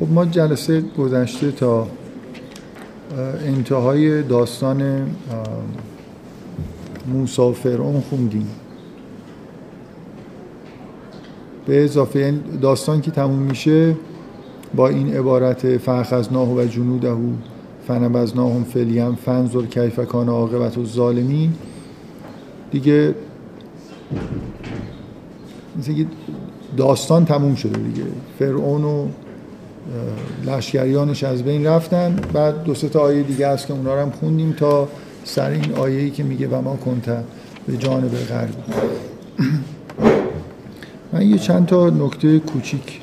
خب ما جلسه گذشته تا انتهای داستان موسا فرعون خوندیم. به اضافه داستان که تموم میشه با این عبارت فاخذناه و جنوده فنبذناهم فلیم فنظر کیف کان عاقبت الظالمین. دیگه داستان تموم شده دیگه. فرعون و لشکریانش از بین رفتن. بعد دو سه تا آیه دیگه هست که اونا رو هم خوندیم تا سر این آیه‌ای که میگه و ما کنت به جانب غرب. من یه چند تا نکته کوچیک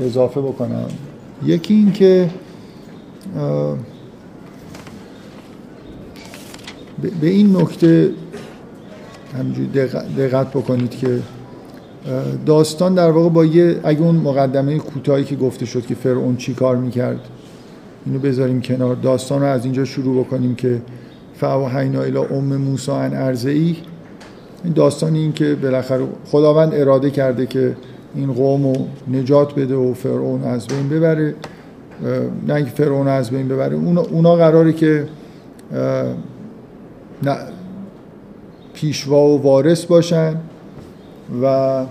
اضافه بکنم. یکی این که به این نکته همینجوری دقت بکنید که داستان در واقع با یه اگه اون مقدمه کوتاهی که گفته شد که فرعون چی کار می‌کرد اینو بذاریم کنار. داستان رو از اینجا شروع بکنیم که فاوحینا الی ام موسی ان ارزعی این داستان این که بالاخره خداوند اراده کرده که این قوم رو نجات بده و فرعون از بین ببره. نه اینکه فرعون از بین ببره اونا, اونا قراره که پیشوا و وارث باشن و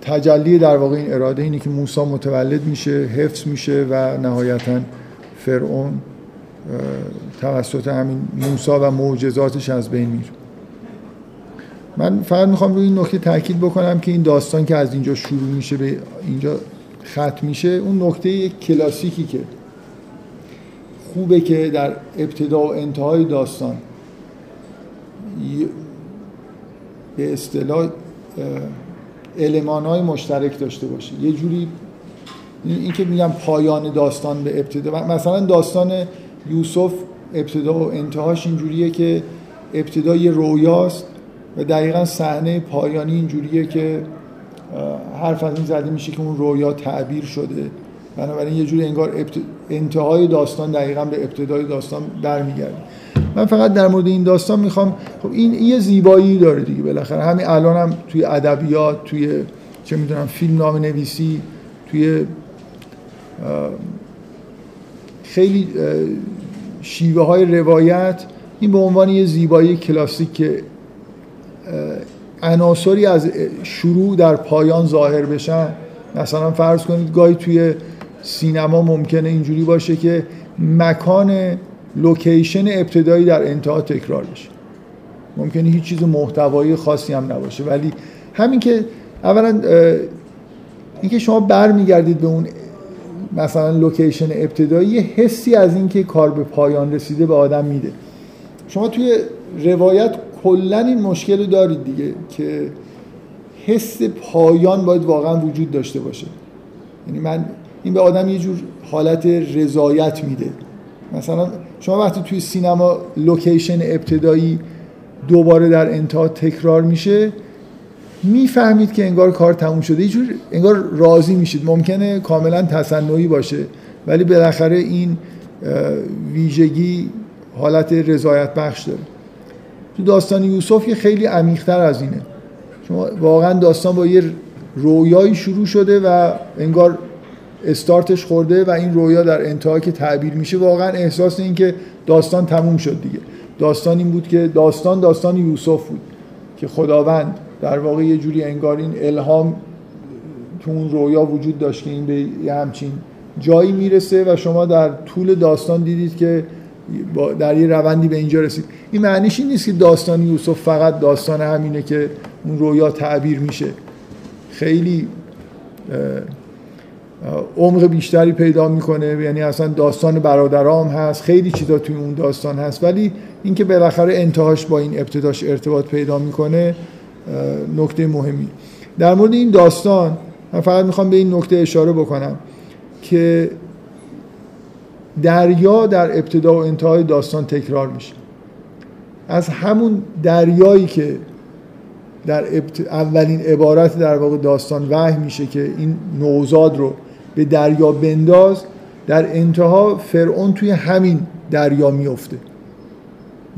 تجلی در واقع این اراده اینه که موسی متولد میشه حفظ میشه و نهایتا فرعون توسط همین موسی و معجزاتش از بین میره. من فقط می‌خوام روی این نکته تاکید بکنم که این داستان که از اینجا شروع میشه به اینجا ختم میشه اون نکته کلاسیکی که خوبه که در ابتدا و انتهای داستان به اصطلاح علمان مشترک داشته باشه. یه جوری این که میگم پایان داستان به ابتدا مثلا داستان یوسف ابتدا و انتهاش اینجوریه که ابتدا یه رویاست و دقیقا صحنه پایانی اینجوریه که حرف از این زده میشه که اون رویا تعبیر شده. بنابراین یه جوری انگار انتهای داستان دقیقا به ابتدای داستان برمیگرده. من فقط در مورد این داستان می‌خوام خب این یه زیبایی داره دیگه بالاخره. همین الان هم توی ادبیات توی چه می‌دونم فیلم نام نویسی توی خیلی شیوه های روایت این به عنوان یه زیبایی کلاسیک که عناصری از شروع در پایان ظاهر بشن. مثلا فرض کنید گاهی توی سینما ممکنه اینجوری باشه که مکان لوکیشن ابتدایی در انتها تکرار بشه. ممکنه هیچ چیز محتوایی خاصی هم نباشه. ولی همین که اولا اینکه شما برمیگردید به اون مثلا لوکیشن ابتدایی حسی از اینکه کار به پایان رسیده به آدم میده. شما توی روایت کلا این مشکل رو دارید دیگه که حس پایان باید واقعا وجود داشته باشه. یعنی من این به آدم یه جور حالت رضایت میده. مثلا شما وقتی توی سینما لوکیشن ابتدایی دوباره در انتها تکرار میشه می‌فهمید که انگار کار تموم شده. یه جور انگار راضی میشید. ممکنه کاملا تصنعی باشه ولی بالاخره این ویژگی حالت رضایت بخش داره. تو داستان یوسف که خیلی عمیق‌تر از اینه. شما واقعا داستان با یه رویایی شروع شده و انگار استارتش خورده و این رویا در انتها که تعبیر میشه واقعا احساس این که داستان تموم شد دیگه. داستان این بود که داستان داستان یوسف بود که خداوند در واقع یه جوری انگار این الهام تو اون رویا وجود داشت که این به یه همچین جایی می‌رسه و شما در طول داستان دیدید که در یه روندی به اینجا رسید. این معنیش این نیست که داستان یوسف فقط داستان همینه که اون رویا تعبیر میشه. خیلی عمق بیشتری پیدا می‌کنه یعنی اصلا داستان برادرام هست خیلی چیزا توی اون داستان هست ولی اینکه بالاخره انتهاش با این ابتداش ارتباط پیدا می‌کنه نکته مهمی. در مورد این داستان من فقط می‌خوام به این نکته اشاره بکنم که دریا در ابتدا و انتهای داستان تکرار میشه. از همون دریایی که در اولین عبارت در واقع داستان وحی میشه که این نوزاد رو به دریا بنداز در انتها فرعون توی همین دریا میفته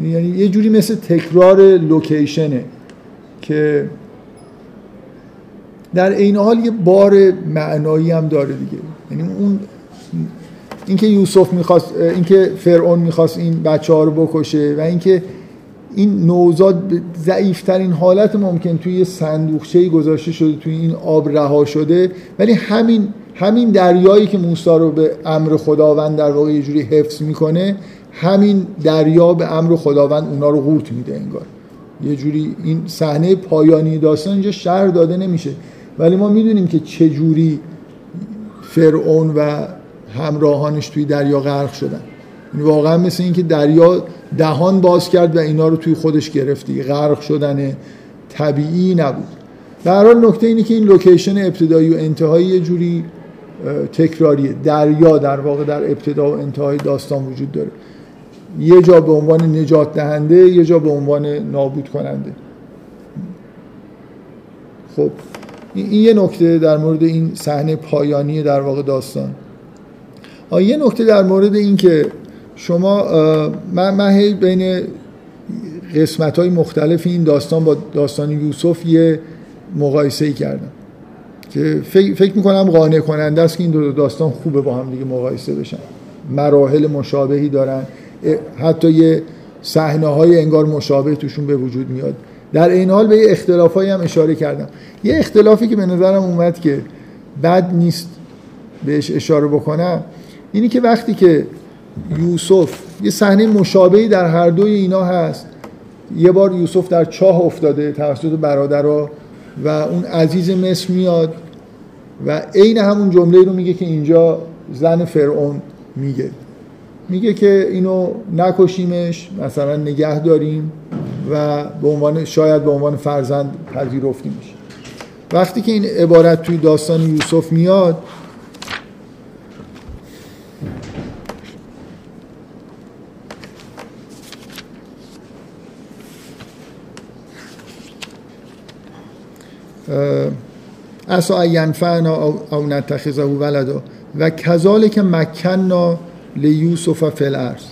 یعنی یه جوری مثل تکرار لوکیشنه که در عین حال یه بار معنایی هم داره دیگه. یعنی اون اینکه یوسف می‌خواست اینکه فرعون می‌خواست این بچه ها رو بکشه و اینکه این نوزاد ضعیفترین حالت ممکن توی یه صندوقچه گذاشته شده توی این آب رها شده ولی همین همین دریایی که موسی رو به امر خداوند در واقع یه جوری حفظ می‌کنه همین دریا به امر خداوند اونا رو قورت میده انگار. یه جوری این صحنه پایانی داستان اینجا شهر داده نمیشه. ولی ما می‌دونیم که چه جوری فرعون و همراهانش توی دریا غرق شدن. یعنی واقعا مثل اینکه دریا دهان باز کرد و اینا رو توی خودش گرفت غرق شدن طبیعی نبود. در حال نکته اینه که این لوکیشن ابتدایی و انتهایی یه جوری تکراریه دریا در واقع در ابتدا و انتهای داستان وجود داره. یه جا به عنوان نجات دهنده یه جا به عنوان نابود کننده. خب این یه نکته در مورد این صحنه پایانی در واقع داستان. یه نکته در مورد این که شما من, من هی بین قسمت های مختلف این داستان با داستان یوسف یه مقایسه ای کردم. که فکر, می‌کنم قانع کننده است که این دو داستان خوبه با هم دیگه مقایسه بشن. مراحل مشابهی دارن. حتی یه صحنه های انگار مشابه توشون به وجود میاد. در این حال به یه اختلافایی هم اشاره کردم. یه اختلافی که به نظرم اومد که بد نیست بهش اشاره بکنم اینی که وقتی که یوسف یه صحنه مشابهی در هر دوی اینا هست یه بار یوسف در چاه افتاده توسط برادرها و اون عزیز مصر میاد و عین همون جمله رو میگه که اینجا زن فرعون میگه. میگه که اینو نکشیمش مثلا نگه داریم و به عنوان شاید به عنوان فرزند پذیرفتیمش. وقتی که این عبارت توی داستان یوسف میاد اسا ینفعنا او نتخذه ولدا. و کذالک مکننا لیوسف فی الارض.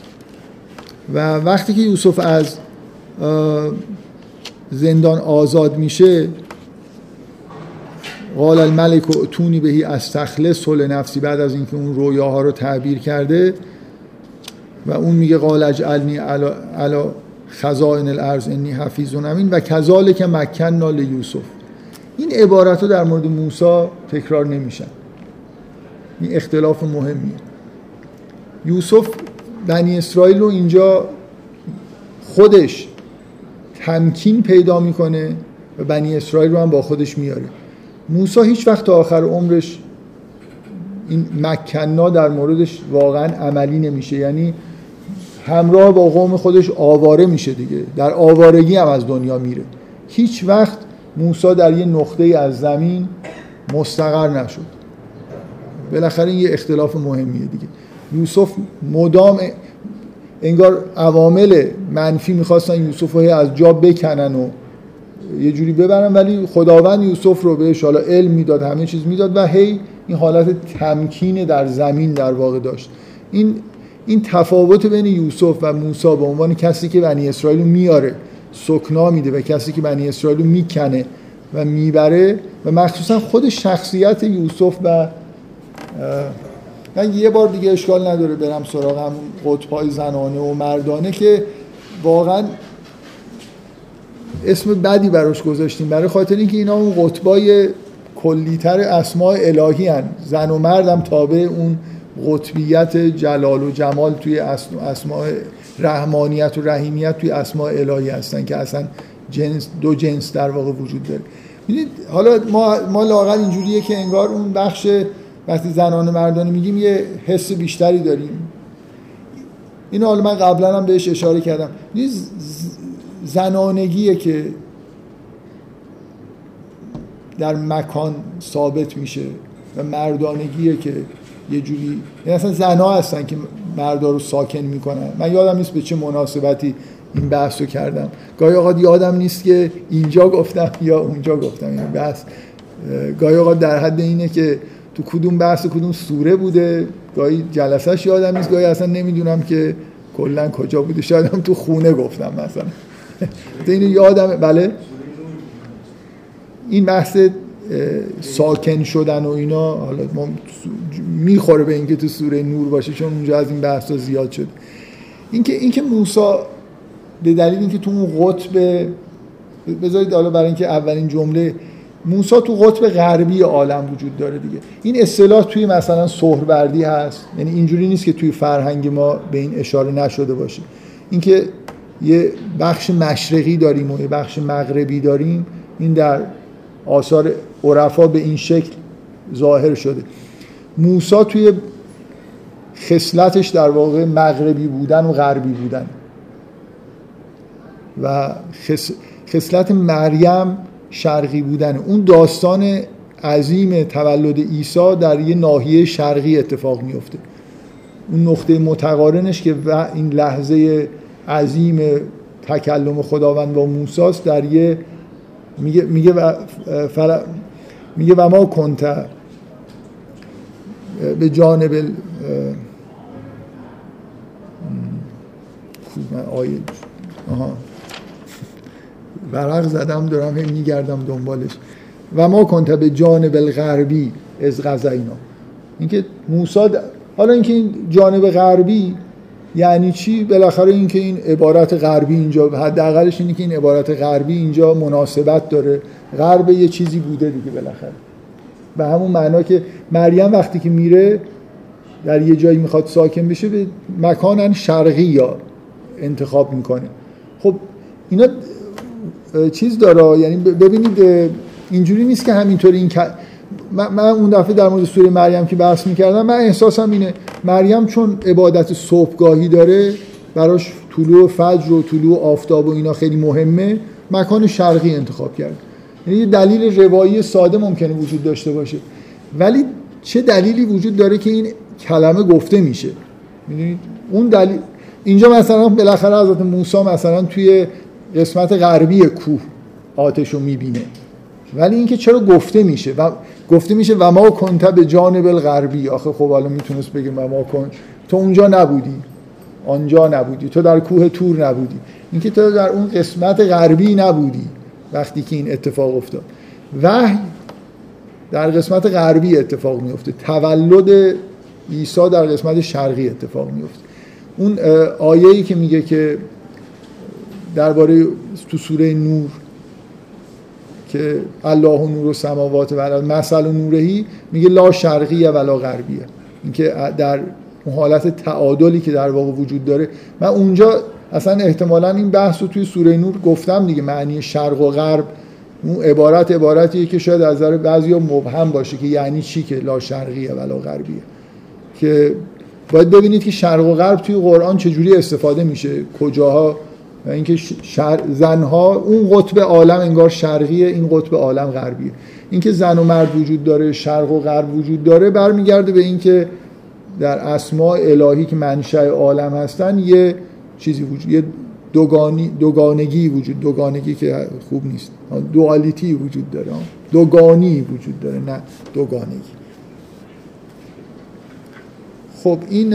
و وقتی که یوسف از زندان آزاد میشه قال الملک تونی بهی از تخلص نفسی بعد از اینکه اون رویاها رو تعبیر کرده و اون میگه قال اجعلنی علا خزائن الارض انی حفیظ امین و کذالک مکننا لیوسف. این عبارت ها در مورد موسی تکرار نمیشن. این اختلاف مهمیه. یوسف بنی اسرائیل رو اینجا خودش تمکین پیدا می‌کنه و بنی اسرائیل رو هم با خودش میاره موسی هیچ وقت تا آخر عمرش این مکنا در موردش واقعا عملی نمیشه. یعنی همراه با قوم خودش آواره میشه دیگه. در آوارگی هم از دنیا میره. هیچ وقت موسی در یه نقطه از زمین مستقر نشد. بالاخره این یه اختلاف مهمیه دیگه. یوسف مدام انگار عوامل منفی می‌خواستن یوسف رو از جا بکنن و یه جوری ببرن ولی خداوند یوسف رو بهش حالا علم می‌داد همه چیز می‌داد و هی این حالت تمکین در زمین در واقع داشت. این این تفاوت بین یوسف و موسی به عنوان کسی که بنی اسرائیل رو میاره. سکنا میده و کسی که بنی اسرائیل رو می‌کنه و می‌بره و مخصوصا خود شخصیت یوسف و من یه بار دیگه اشکال نداره برم سراغ همون قطبای زنانه و مردانه که واقعا اسم بدی براش گذاشتیم برای خاطر اینکه اینا اون قطبای کلیتر اسماء الهی هن. زن و مردم تابع اون قطبیت جلال و جمال توی اسماء رحمانیت و رحیمیت توی اسماء الهی هستن که اصلا جنس دو جنس در واقع وجود داره. حالا ما ما لاقل اینجوریه که انگار اون بخش وقتی زنان مردانه میگیم یه حس بیشتری داریم. اینو حالا من قبلا هم بهش اشاره کردم. زنانگیه که در مکان ثابت میشه و مردانگیه که یه جوری یعنی اصلا زنها هستن که مردا رو ساکن می‌کنن. من یادم نیست به چه مناسبتی این بحث رو کردم. گاهی اوقات یادم نیست که اینجا گفتم یا اونجا گفتم. این بحث گاهی اوقات در حد اینه که تو کدوم بحث کدوم سوره بوده. گاهی جلسهش یادم نیست. گاهی اصلا نمی‌دونم که کلا کجا بوده. شاید هم تو خونه گفتم مثلا. اینو یادم بله؟ این بحث ساکن شدن و اینا حالا ما می‌خوره به اینکه تو سوره نور باشه چون اونجا از این بحثا زیاد شد. اینکه اینکه موسی به دلیل اینکه تو اون قطب بذارید حالا برای اینکه اولین جمله موسی تو قطب غربی عالم وجود داره دیگه. این اصطلاح توی مثلا سهروردی هست یعنی اینجوری نیست که توی فرهنگ ما به این اشاره نشده باشه. اینکه یه بخش مشرقی داریم و یه بخش مغربی داریم این در آثار عرفا به این شکل ظاهر شده. موسی توی خصلتش در واقع مغربی بودن و غربی بودن. و خصلت مریم شرقی بودن. اون داستان عظیم تولد عیسی در یه ناحیه شرقی اتفاق میفته اون نقطه متقارنش که این لحظه عظیم تکلم خداوند با موساست در یه میگه میگه و میگه و ما کنت به جانب من آیه آها. ورق زدم دارم هم میگردم دنبالش. و ما کنت به جانب الغربی از غزینا اینکه موسی حالا اینکه این جانب غربی یعنی چی؟ بالاخره اینکه این عبارت غربی اینجا حداقلش اینه که این عبارت غربی اینجا مناسبت داره. غرب یه چیزی بوده دیگه بالاخره. به همون معنا که مریم وقتی که میره در یه جایی می‌خواد ساکن بشه به مکان شرقی یا انتخاب می‌کنه. خب اینا چیز داره. یعنی ببینید اینجوری نیست که همینطوری این من اون دفعه در مورد سوره مریم که بحث می‌کردم من احساسم اینه مریم چون عبادت صبحگاهی داره براش طلوع فجر و طلوع آفتاب و اینا خیلی مهمه مکان شرقی انتخاب کرد. یعنی یه دلیل روایی ساده ممکنه وجود داشته باشه. ولی چه دلیلی وجود داره که این کلمه گفته میشه؟ می‌دونید؟ اون دلیل اینجا مثلا بالاخره حضرت موسی مثلا توی قسمت غربی کوه آتش رو می‌بینه. ولی اینکه چرا گفته میشه؟ و گفته میشه و ما کنت به جانب الغربی. آخه خب حالا می‌تونست بگه و ما کن. تو اونجا نبودی. آنجا نبودی. تو در کوه تور نبودی. اینکه تو در اون قسمت غربی نبودی وقتی که این اتفاق افتاد. وحی در قسمت غربی اتفاق میفته تولد عیسی در قسمت شرقی اتفاق میفته اون آیه‌ای که میگه که درباره تو سوره نور که الله و نور و سماوات و مثل و نورهی میگه لا شرقیه ولا غربیه. اینکه در اون حالت تعادلی که در واقع وجود داره. من اونجا اصلا احتمالا این بحث رو توی سوره نور گفتم دیگه معنی شرق و غرب. اون عبارت عبارتیه که شاید از نظر بعضیا مبهم باشه که یعنی چی که لا شرقیه ولا غربیه. که باید ببینید که شرق و غرب توی قرآن چجوری استفاده میشه کجاها و اینکه شر... زنها اون قطب عالم انگار شرقیه این قطب عالم غربیه. اینکه زن و مرد وجود داره شرق و غرب وجود داره برمیگرده به اینکه در اسماء الهی که منشأ عالم هستن یه چیزی وجود یه دوگانی دوگانگی وجود دوگانگی که خوب نیست. دوالیتی وجود داره. دوگانی وجود داره نه دوگانگی. خب این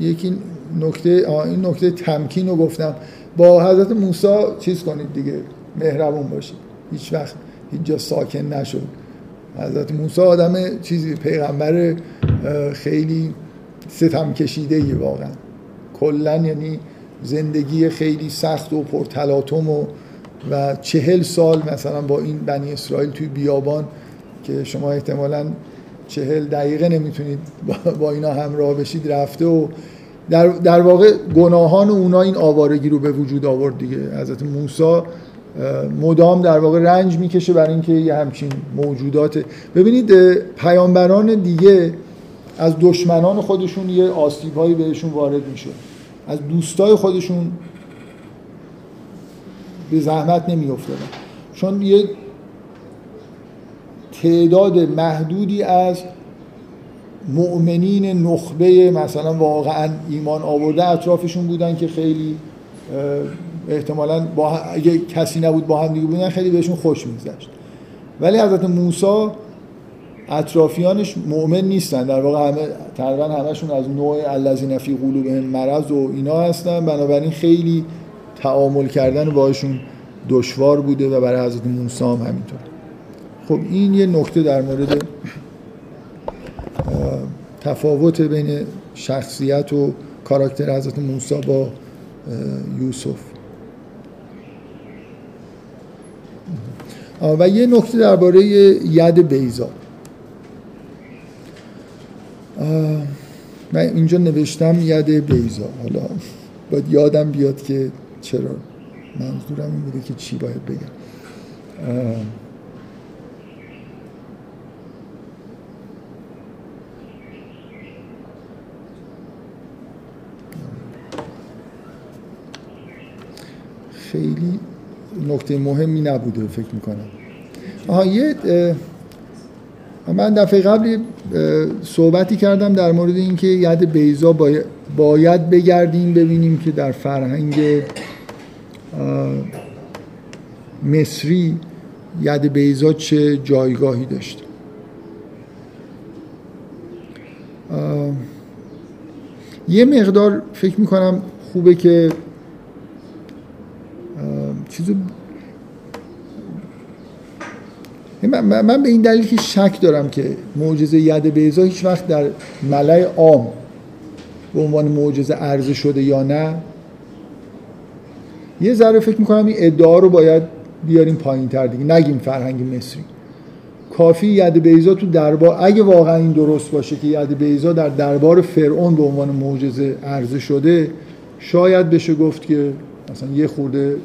یکی نکته این نکته تمکین رو گفتم. با حضرت موسی چیز کنید دیگه مهربون باشید. هیچ وقت هیچ جا ساکن نشد. حضرت موسی آدم چیزی پیغمبر خیلی ستم کشیده ای واقعا. کلا یعنی زندگی خیلی سخت و پرتلاطم و و چهل سال مثلا با این بنی اسرائیل توی بیابان که شما احتمالا چهل دقیقه نمی‌تونید با اینا همراه بشید رفته و در, در واقع گناهان اونا این آوارگی رو به وجود آورد دیگه. حضرت موسی مدام در واقع رنج می‌کشه برای اینکه یه همچین موجودات. ببینید پیامبران دیگه از دشمنان خودشون یه آسیبهایی بهشون وارد میشه. از دوستای خودشون به زحمت نمیافتادن. چون یه تعداد محدودی از مؤمنین نخبه مثلا واقعا ایمان آورده اطرافشون بودن که خیلی احتمالا با اگه کسی نبود با هم دیگه بودن خیلی بهشون خوش میگذشت. ولی حضرت موسی اطرافیانش مؤمن نیستن. در واقع همه تقریبا همشون از نوع الذین فی قلوبهم مرض و اینا هستن. بنابراین خیلی تعامل کردن باشون دشوار بوده و برای حضرت موسی هم همینطور. خب این یه نکته در مورد تفاوت بین شخصیت و کاراکتر حضرت موسی با یوسف. و یه نکته درباره ید بیزا من اینجا نوشتم ید بیزا حالا باید یادم بیاد که چرا منظورم این بوده که چی باید بگم. خیلی نکته مهمی نبوده فکر می‌کنم. آها یه من دفعه قبلی صحبتی کردم در مورد اینکه ید بیزا باید بگردیم ببینیم که در فرهنگ مصری ید بیزا چه جایگاهی داشته یه مقدار فکر می‌کنم خوبه که من به این دلیل که شک دارم که معجزه ید بیزا هیچ وقت در ملای عام به عنوان معجزه عرضه شده یا نه یه ذره فکر می‌کنم این ادعا رو باید بیاریم پایین تر دیگه. نگیم فرهنگ مصری. کافی ید بیزا تو دربار اگه واقعا این درست باشه که ید بیزا در دربار فرعون به عنوان معجزه عرضه شده شاید بشه گفت که مثلا یه خورده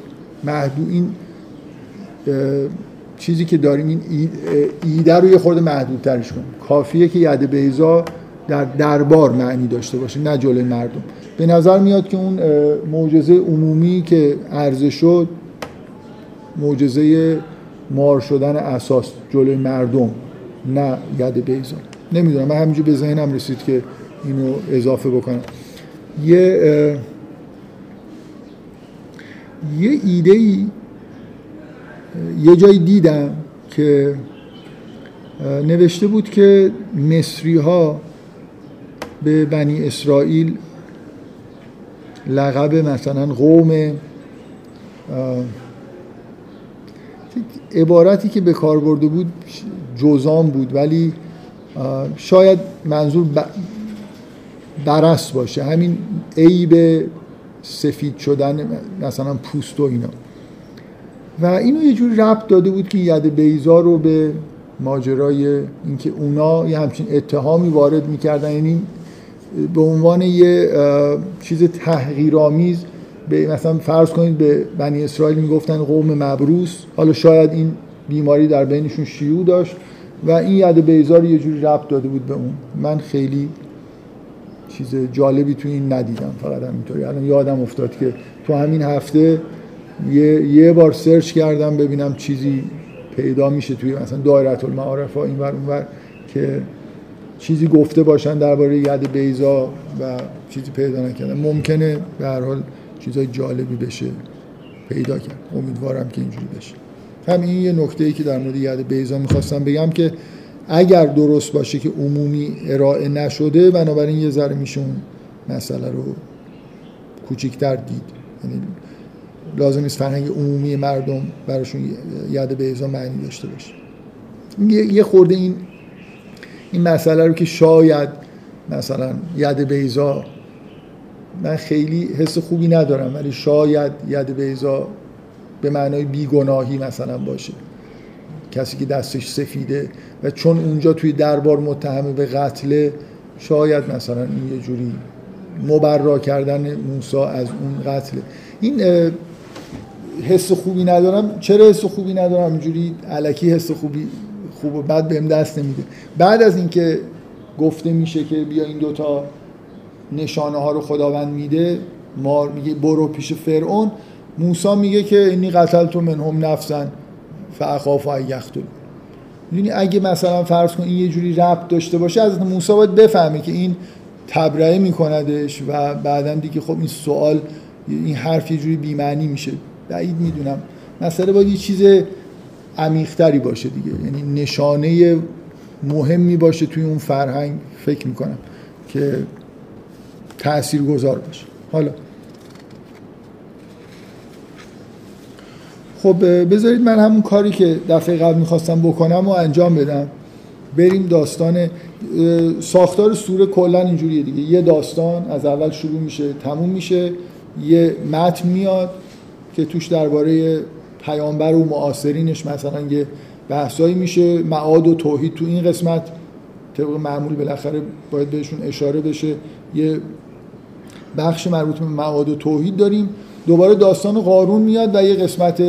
محدود این چیزی که داریم این ایده رو یه خورده محدودترش کنیم. کافیه که ید بیزا در دربار معنی داشته باشه نه جلوی مردم. به نظر میاد که اون معجزه عمومی که عرضه شد معجزه مار شدن اساس جلوی مردم نه ید بیزا نمی‌دونم من همینجور به ذهنم رسید که اینو اضافه بکنم. یه یه ایده ای یه جایی دیدم که نوشته بود که مصری ها به بنی اسرائیل لقب مثلا قوم عبارتی که به کار برده بود جوزان بود ولی شاید منظور برست باشه. همین عیب سفید شدن مثلا پوست و اینا. و اینو یه جور ربط داده بود که ید بیزا رو به ماجرای اینکه اونا یه همچین اتهامی وارد می‌کردن. یعنی به عنوان یه چیز تحقیرآمیز به مثلا فرض کنید به بنی اسرائیل می‌گفتن قوم مبروس. حالا شاید این بیماری در بینشون شیوع داشت و این ید بیزا رو یه جوری ربط داده بود به اون. من خیلی چیز جالبی تو این ندیدم. فقط همینطوری. الان یادم افتاد که تو همین هفته یه, یه بار سرچ کردم ببینم چیزی پیدا میشه توی مثلا دایره المعارف ها این اونور که چیزی گفته باشن درباره ید بیزا و چیزی پیدا نکردم ممکنه به هر حال چیزای جالبی بشه پیدا کرد. امیدوارم که اینجوری بشه. همین یه نکته ای که در مورد ید بیزا می‌خواستم بگم که اگر درست باشه که عمومی ارائه نشده بنابراین یه ذره میشه اون مسئله رو کوچیکتر دید. یعنی لازم نیست فرهنگ عمومی مردم براشون ید بیزا معنی داشته باشه. یه خورده این این مسئله رو که شاید مثلا ید بیزا من خیلی حس خوبی ندارم ولی شاید ید بیزا به معنای بیگناهی مثلا باشه. کسی که دستش سفیده و چون اونجا توی دربار متهمه به قتل شاید مثلا این یه جوری مبرا کردن موسا از اون قتل. این حس خوبی ندارم. چرا حس خوبی ندارم؟ اینجوری علکی حس خوبی خوب بد بهم دست نمیده. بعد از اینکه گفته میشه که بیا این دوتا نشانه ها رو خداوند میده مار میگه برو پیش فرعون. موسی میگه که اینی قتل تو منهم نفسن فاخاف و یختل یعنی اگه مثلا فرض کن این یه جوری ربط داشته باشه از موسی باید بفهمه که این تبرئه میکندش و بعدا دیگه خب این سوال این حرف یه جوری بی‌معنی میشه. بعید می‌دونم. مسئله باید یه چیز عمیقتری باشه دیگه. یعنی نشانه مهمی باشه توی اون فرهنگ فکر می‌کنم که تأثیر گذار باشه. حالا. خب بذارید من همون کاری که دفعه قبل می‌خواستم بکنم و انجام بدم. بریم داستان ساختار سوره کلا اینجوریه دیگه. یه داستان از اول شروع میشه تموم میشه یه متن میاد. که توش درباره پیامبر و معاصرینش مثلا یه بحثایی میشه. معاد و توحید تو این قسمت طبق معمول بالاخره باید بهشون اشاره بشه. یه بخش مربوط به معاد و توحید داریم. دوباره داستان قارون میاد و یه قسمت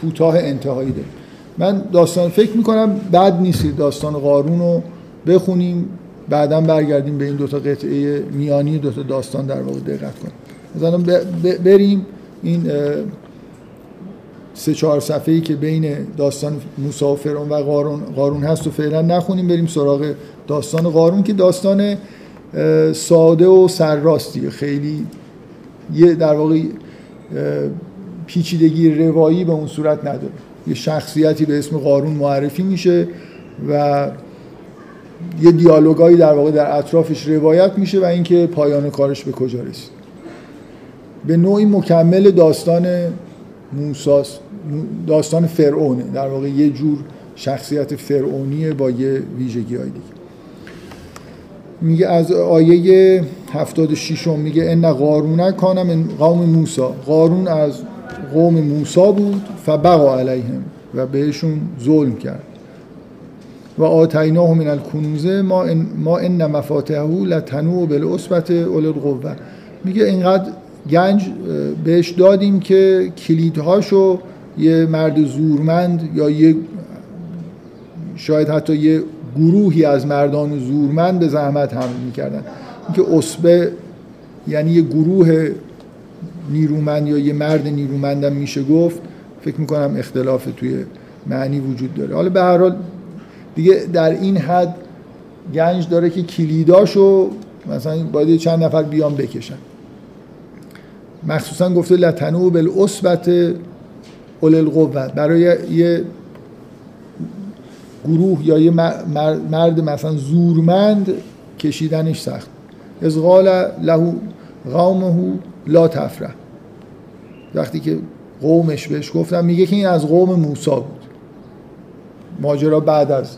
کوتاه انتهایی داریم. من داستان فکر می‌کنم بد نیست داستان قارون رو بخونیم بعدا برگردیم به این دوتا قطعه میانی دوتا داستان در واقع دقت کنیم. مثلا بریم این سه چهار صفحه‌ای که بین داستان موسی و قارون قارون هست و فعلا نخونیم بریم سراغ داستان قارون که داستان ساده و سرراستی خیلی یه در واقع پیچیدگی روایی به اون صورت نداره. یه شخصیتی به اسم قارون معرفی میشه و یه دیالوگایی در واقع در اطرافش روایت میشه و اینکه پایان کارش به کجا رسید. به نوعی مکمل داستان موساس داستان فرعونه. در واقع یه جور شخصیت فرعونیه با یه ویژگی های دیگه. میگه از آیه 76 میگه ان قارون کان من قوم موسا. قارون از قوم موسا بود فبقا علیهم و بهشون ظلم کرد. و آتیناه من الکنوز ما ان ما ان مفاتحه لتنوع بالعصبت اول القوه میگه اینقدر گنج بهش دادیم که کلیدهاشو یه مرد زورمند یا یه شاید حتی یه گروهی از مردان زورمند به زحمت حمل می‌کردن. اینکه اصبه یعنی یه گروه نیرومند یا یه مرد نیرومندم میشه گفت فکر می‌کنم اختلاف توی معنی وجود داره. حالا به هر حال دیگه در این حد گنج داره که کلیداشو مثلا باید چند نفر بیان بکشن. مخصوصا گفته لتنو بالعصبت اول القوت برای یه گروه یا یه مرد مثلا زورمند کشیدنش سخت. از قال له قومه لا تفره وقتی که قومش بهش گفتم میگه که این از قوم موسا بود. ماجرا بعد از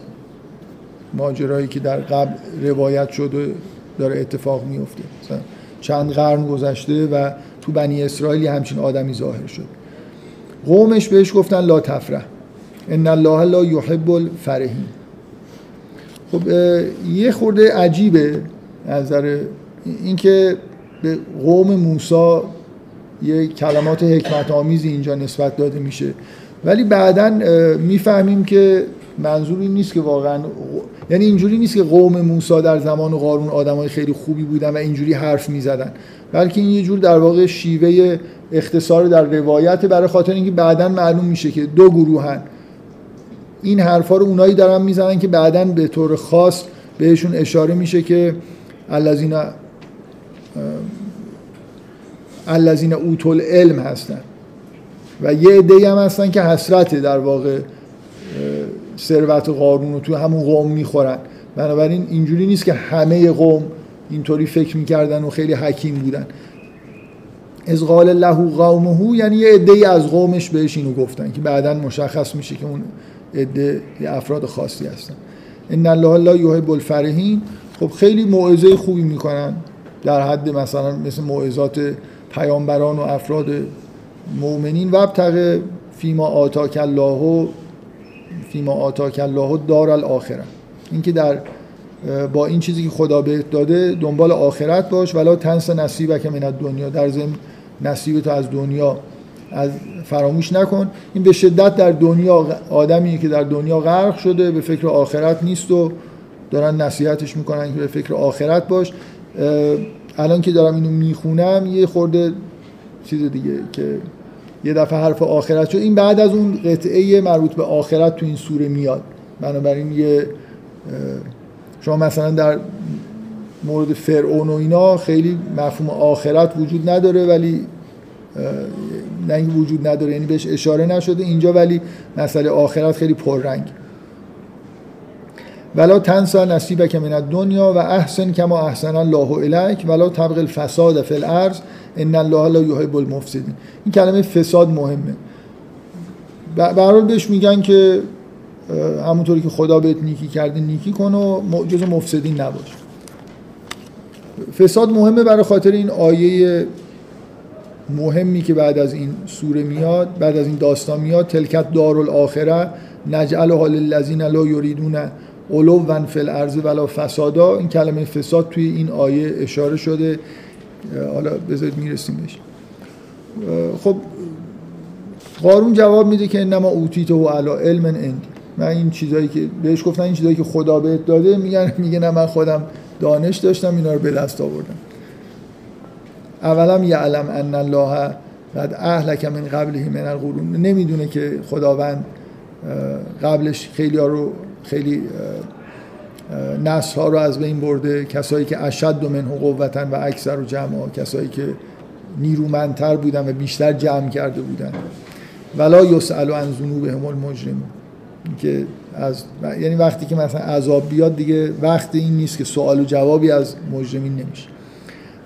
ماجرایی که در قبل روایت شده داره اتفاق میفته. چند قرن گذشته و تو بنی اسرائیل همچین آدمی ظاهر شد. قومش بهش گفتن لا تفره ان الله لا یحب الفرحین. خب یه خورده عجیبه نظر اینکه به قوم موسی یه کلمات حکمت آمیزی اینجا نسبت داده میشه. ولی بعدا می‌فهمیم که منظور این نیست که واقعا یعنی اینجوری نیست که قوم موسی در زمان قارون آدمای خیلی خوبی بودن و اینجوری حرف می‌زدن. بلکه این یه جور در واقع شیوه اختصار در روایت برای خاطر اینکه بعدا معلوم میشه که دو گروهن. این حرفا رو اونایی دارن می‌زنن که بعدا به طور خاص بهشون اشاره میشه که الذین الذین اوتول علم هستن. و یه عده هم هستن که حسرت در واقع ثروت قارون رو تو همون قوم می‌خورن. بنابراین اینجوری نیست که همه قوم اینطوری فکر می‌کردن و خیلی حکیم بودن. از قال له قومه یعنی یه عده از قومش بهش اینو گفتن که بعدا مشخص میشه که اون عده افراد خاصی هستن. ان الله لا یحب الفرحین. خب خیلی موعظه خوبی می‌کنن. در حد مثلا مثل موعظات پیامبران و افراد مؤمنین. و ابتغ فیما آتاک الله فیما آتاک الله دار الاخره اینکه در با این چیزی که خدا بهت داده دنبال آخرت باش ولا تنس نصیبک من دنیا در ضمن نصیب تو از دنیا از فراموش نکن. این به شدت در دنیا آدمی که در دنیا غرق شده به فکر آخرت نیست و دارن نصیحتش می‌کنن که به فکر آخرت باش. الان که دارم اینو می‌خونم یه خورده چیز دیگه که یه دفعه حرف آخرت شد. این بعد از اون قطعه مربوط به آخرت تو این سوره میاد. بنابراین یه شما مثلا در مورد فرعون و اینا خیلی مفهوم آخرت وجود نداره ولی نه وجود نداره یعنی بهش اشاره نشده اینجا ولی مسئله آخرت خیلی پررنگ. ولا تنسا نصیبک من الدنیا و احسن کما احسن الله الیک ولا تبغ الفساد فی الارض ان الله لا یحب المفسدین. این کلمه فساد مهمه. به بهش میگن که همونطوری که خدا بهت نیکی کرده نیکی کن و جز مفسدین نباش. فساد مهمه برای خاطر این آیه مهمی که بعد از این سوره میاد بعد از این داستان میاد تلکت دار الاخره نجعل حال للذین لا یریدون علوا فی الارض ولا فسادا این کلمه فساد توی این آیه اشاره شده. حالا بذارید می‌رسیم بهش. خب قارون جواب میده که انما اوتیت و علا علم اندی من این چیزایی که بهش گفتن این چیزایی که خدا بهت داده میگن میگه نه من خودم دانش داشتم اینا رو به دست آوردم. اولم یعلم ان الله قد اهلک من قبله من القرون. نمی‌دونه که خداوند قبلش خیلی ها رو خیلی نسل ها رو از بین برده. کسایی که اشد و منه قوتن و اکثر و جمع کسایی که نیرومندتر بودن و بیشتر جمع کرده بودن. ولا یسالو عن ذنوبهم المجرمون که از یعنی وقتی که مثلا عذاب بیاد دیگه وقت این نیست که سوال و جوابی از مجرمین نمیشه.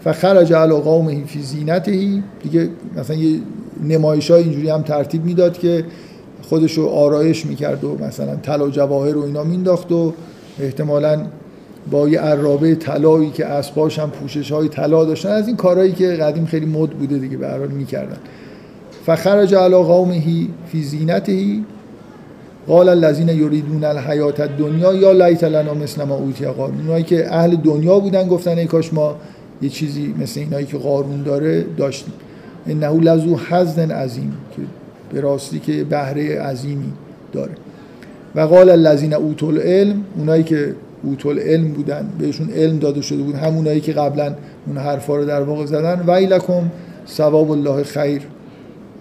فخرج علی قومه فی زینته دیگه مثلا یه نمایش های اینجوری هم ترتیب می‌داد که خودش رو آرایش می‌کرد و مثلا طلا و جواهر و اینا مینداخت و احتمالا با یه عرابه طلایی که اسباش هم پوشش های طلا داشتن از این کارهایی که قدیم خیلی مد بوده دیگه به هر می‌کردن. فخرج علی قومه فی زینته قال الذين يريدون الحیات الدنیا یا لیت لنا مثل ما اوتی قارون. اونایی که اهل دنیا بودن گفتن ای کاش ما یه چیزی مثل اینایی که قارون داره داشتیم. انه لزو حزن عظیم که به راستی که بهره عظیمی داره. و قال الذين اوتوا العلم اونایی که اوتول علم بودن بهشون علم داده شده بود همونایی که قبلا اون حرفا رو در واقع زدن. ویلکم ثواب الله خیر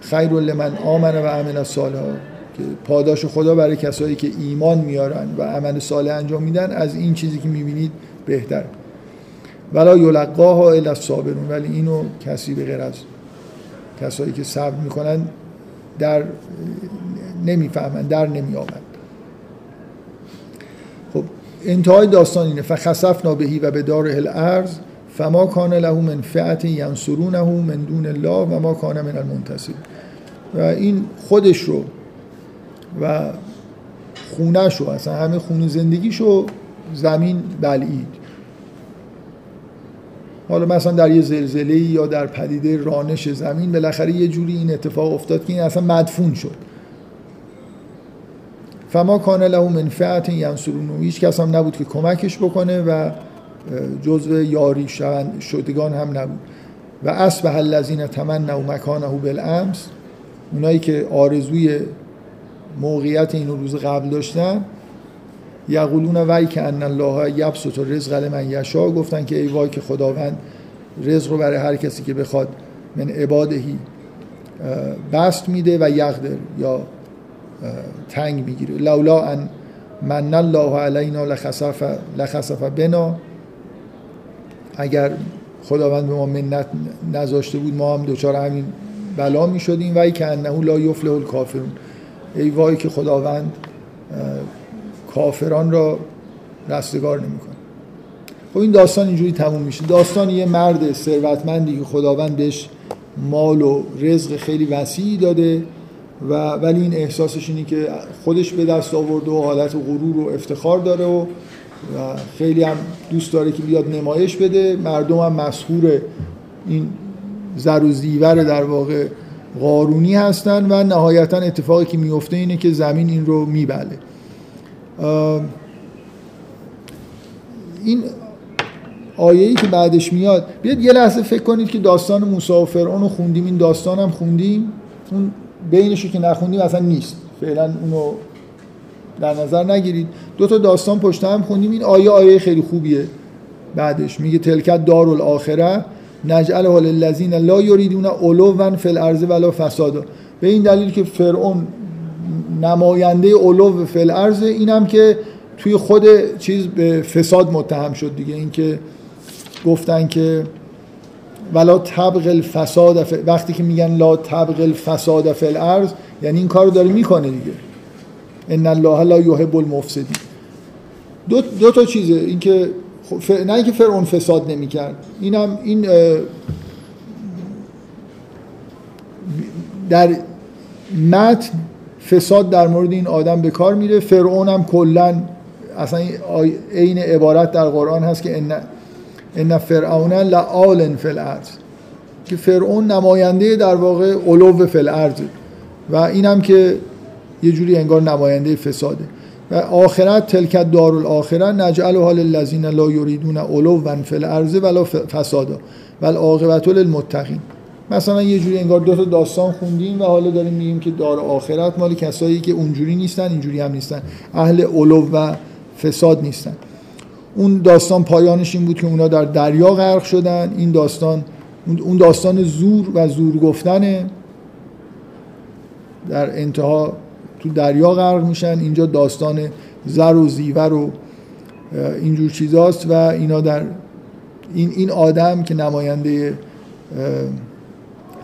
خیر لمن آمن و عمل صالحا که پاداش خدا برای کسایی که ایمان میارن و عمل صالح انجام میدن از این چیزی که می‌بینید بهتر. ولا یلقاها الا الصابرون ولی اینو کسی به غیر از کسایی که صبر می‌کنن در نمی‌فهمن در نمیآمد خب انتهای داستان اینه. فخسفنا بهی و به دار الارض فما کان له من فعت ینصرونه من دون الله و ما کان من المنتصر. و این خودش رو و خونش رو اصلا همه خونه زندگیشو زمین بلعید. حالا مثلا در یه زلزله یا در پدیده رانش زمین بالاخره یه جوری این اتفاق افتاد که این اصلا مدفون شد. فما کان له من فعت ینصرونه. هیچ کس هم نبود که کمکش بکنه و جزء یاری شدگان هم نبود. و اصبح الذین تمنوا مکانه بالامس. اونایی که آرزوی موقعیت اینو روز قبل داشتن یقولون وای که ان الله یبسط رزق لمن یشا گفتن که ای وای که خداوند رزق رو برای هر کسی که بخواد من عبادهی بست میده و یقدر یا تنگ می‌گیره. لولا ان من الله علینا لخسف لخسف بنا اگر خداوند به ما منت نذاشته بود ما هم دوچار همین بلا می شدیم که انه لا یفلح الکافرون. ای وای که خداوند کافران را رستگار نمی‌کنه. خب این داستان اینجوری تموم میشه. داستان یه مرد ثروتمندی که خداوند بهش مال و رزق خیلی وسیعی داده و ولی این احساسش اینه که خودش به دست آورده و حالت غرور و افتخار داره و و خیلی هم دوست داره که بیاد نمایش بده. مردم هم مسهور این زر و زیور در واقع قارونی هستن و نهایتا اتفاقی که میفته اینه که زمین این رو میبله. این آیه ای که بعدش میاد بیاد یه لحظه فکر کنید که داستان موسی و فرعون رو خوندیم. این داستان هم خوندیم؟ اون بینشو که نخوندیم اصلا نیست. فعلا اونو در نظر نگیرید. دو تا داستان پشت هم خوندیم. این آیه آیه خیلی خوبیه. بعدش میگه تلکت دار الاخره نجعل حال الذین لا یریدون علوا فی ولا فسادا. به این دلیل که فرعون نماینده فی الارض اینم که توی خود چیز به فساد متهم شد دیگه. اینکه گفتن که ولا طبق الفساد وقتی که میگن لا طبق الفساد فی الارض یعنی این کارو داره می‌کنه دیگه. ان الله لا یحب المفسدین. دو, دو تا چیزه. اینکه ف... نه اینکه فرعون فساد نمی‌کرد. اینم این در متن فساد در مورد این آدم به کار میره. فرعون هم کلا اصلا عین عبارت در قرآن هست که ان ان فرعون لعال فی الارض. که فرعون نماینده در واقع علو الارض. و اینم که یه جوری انگار نماینده فساده. و آخرت تلکت دار الاخره نجعل حال الذین لا یریدون علوا فی الارض ولا فسادا. بل عاقبت للمتقین. مثلا یه جوری انگار دو تا داستان خوندیم و حالا داریم میگیم که دار آخرت مال کسایی که اونجوری نیستن اینجوری هم نیستن. اهل علو و فساد نیستن. اون داستان پایانش این بود که اونا در دریا غرق شدن. این داستان اون داستان زور و زور گفتنه. در انتها تو دریا غرق میشن. اینجا داستان زر و زیور و اینجور چیزاست و اینا در این, این آدم که نماینده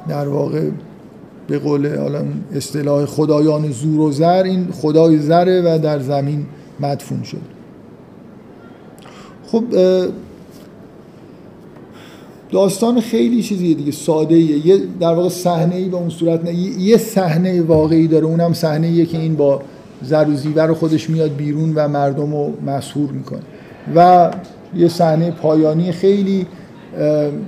در واقع به قول اصطلاح خدایان زور و زر این خدای زره و در زمین مدفون شد. خب داستان خیلی چیزیه دیگه ساده یه در واقع صحنه ای به اون صورت نه یه صحنه واقعی داره. اونم صحنه که این با زر و زیور خودش میاد بیرون و مردم رو مسهور می‌کنه. و یه صحنه پایانی خیلی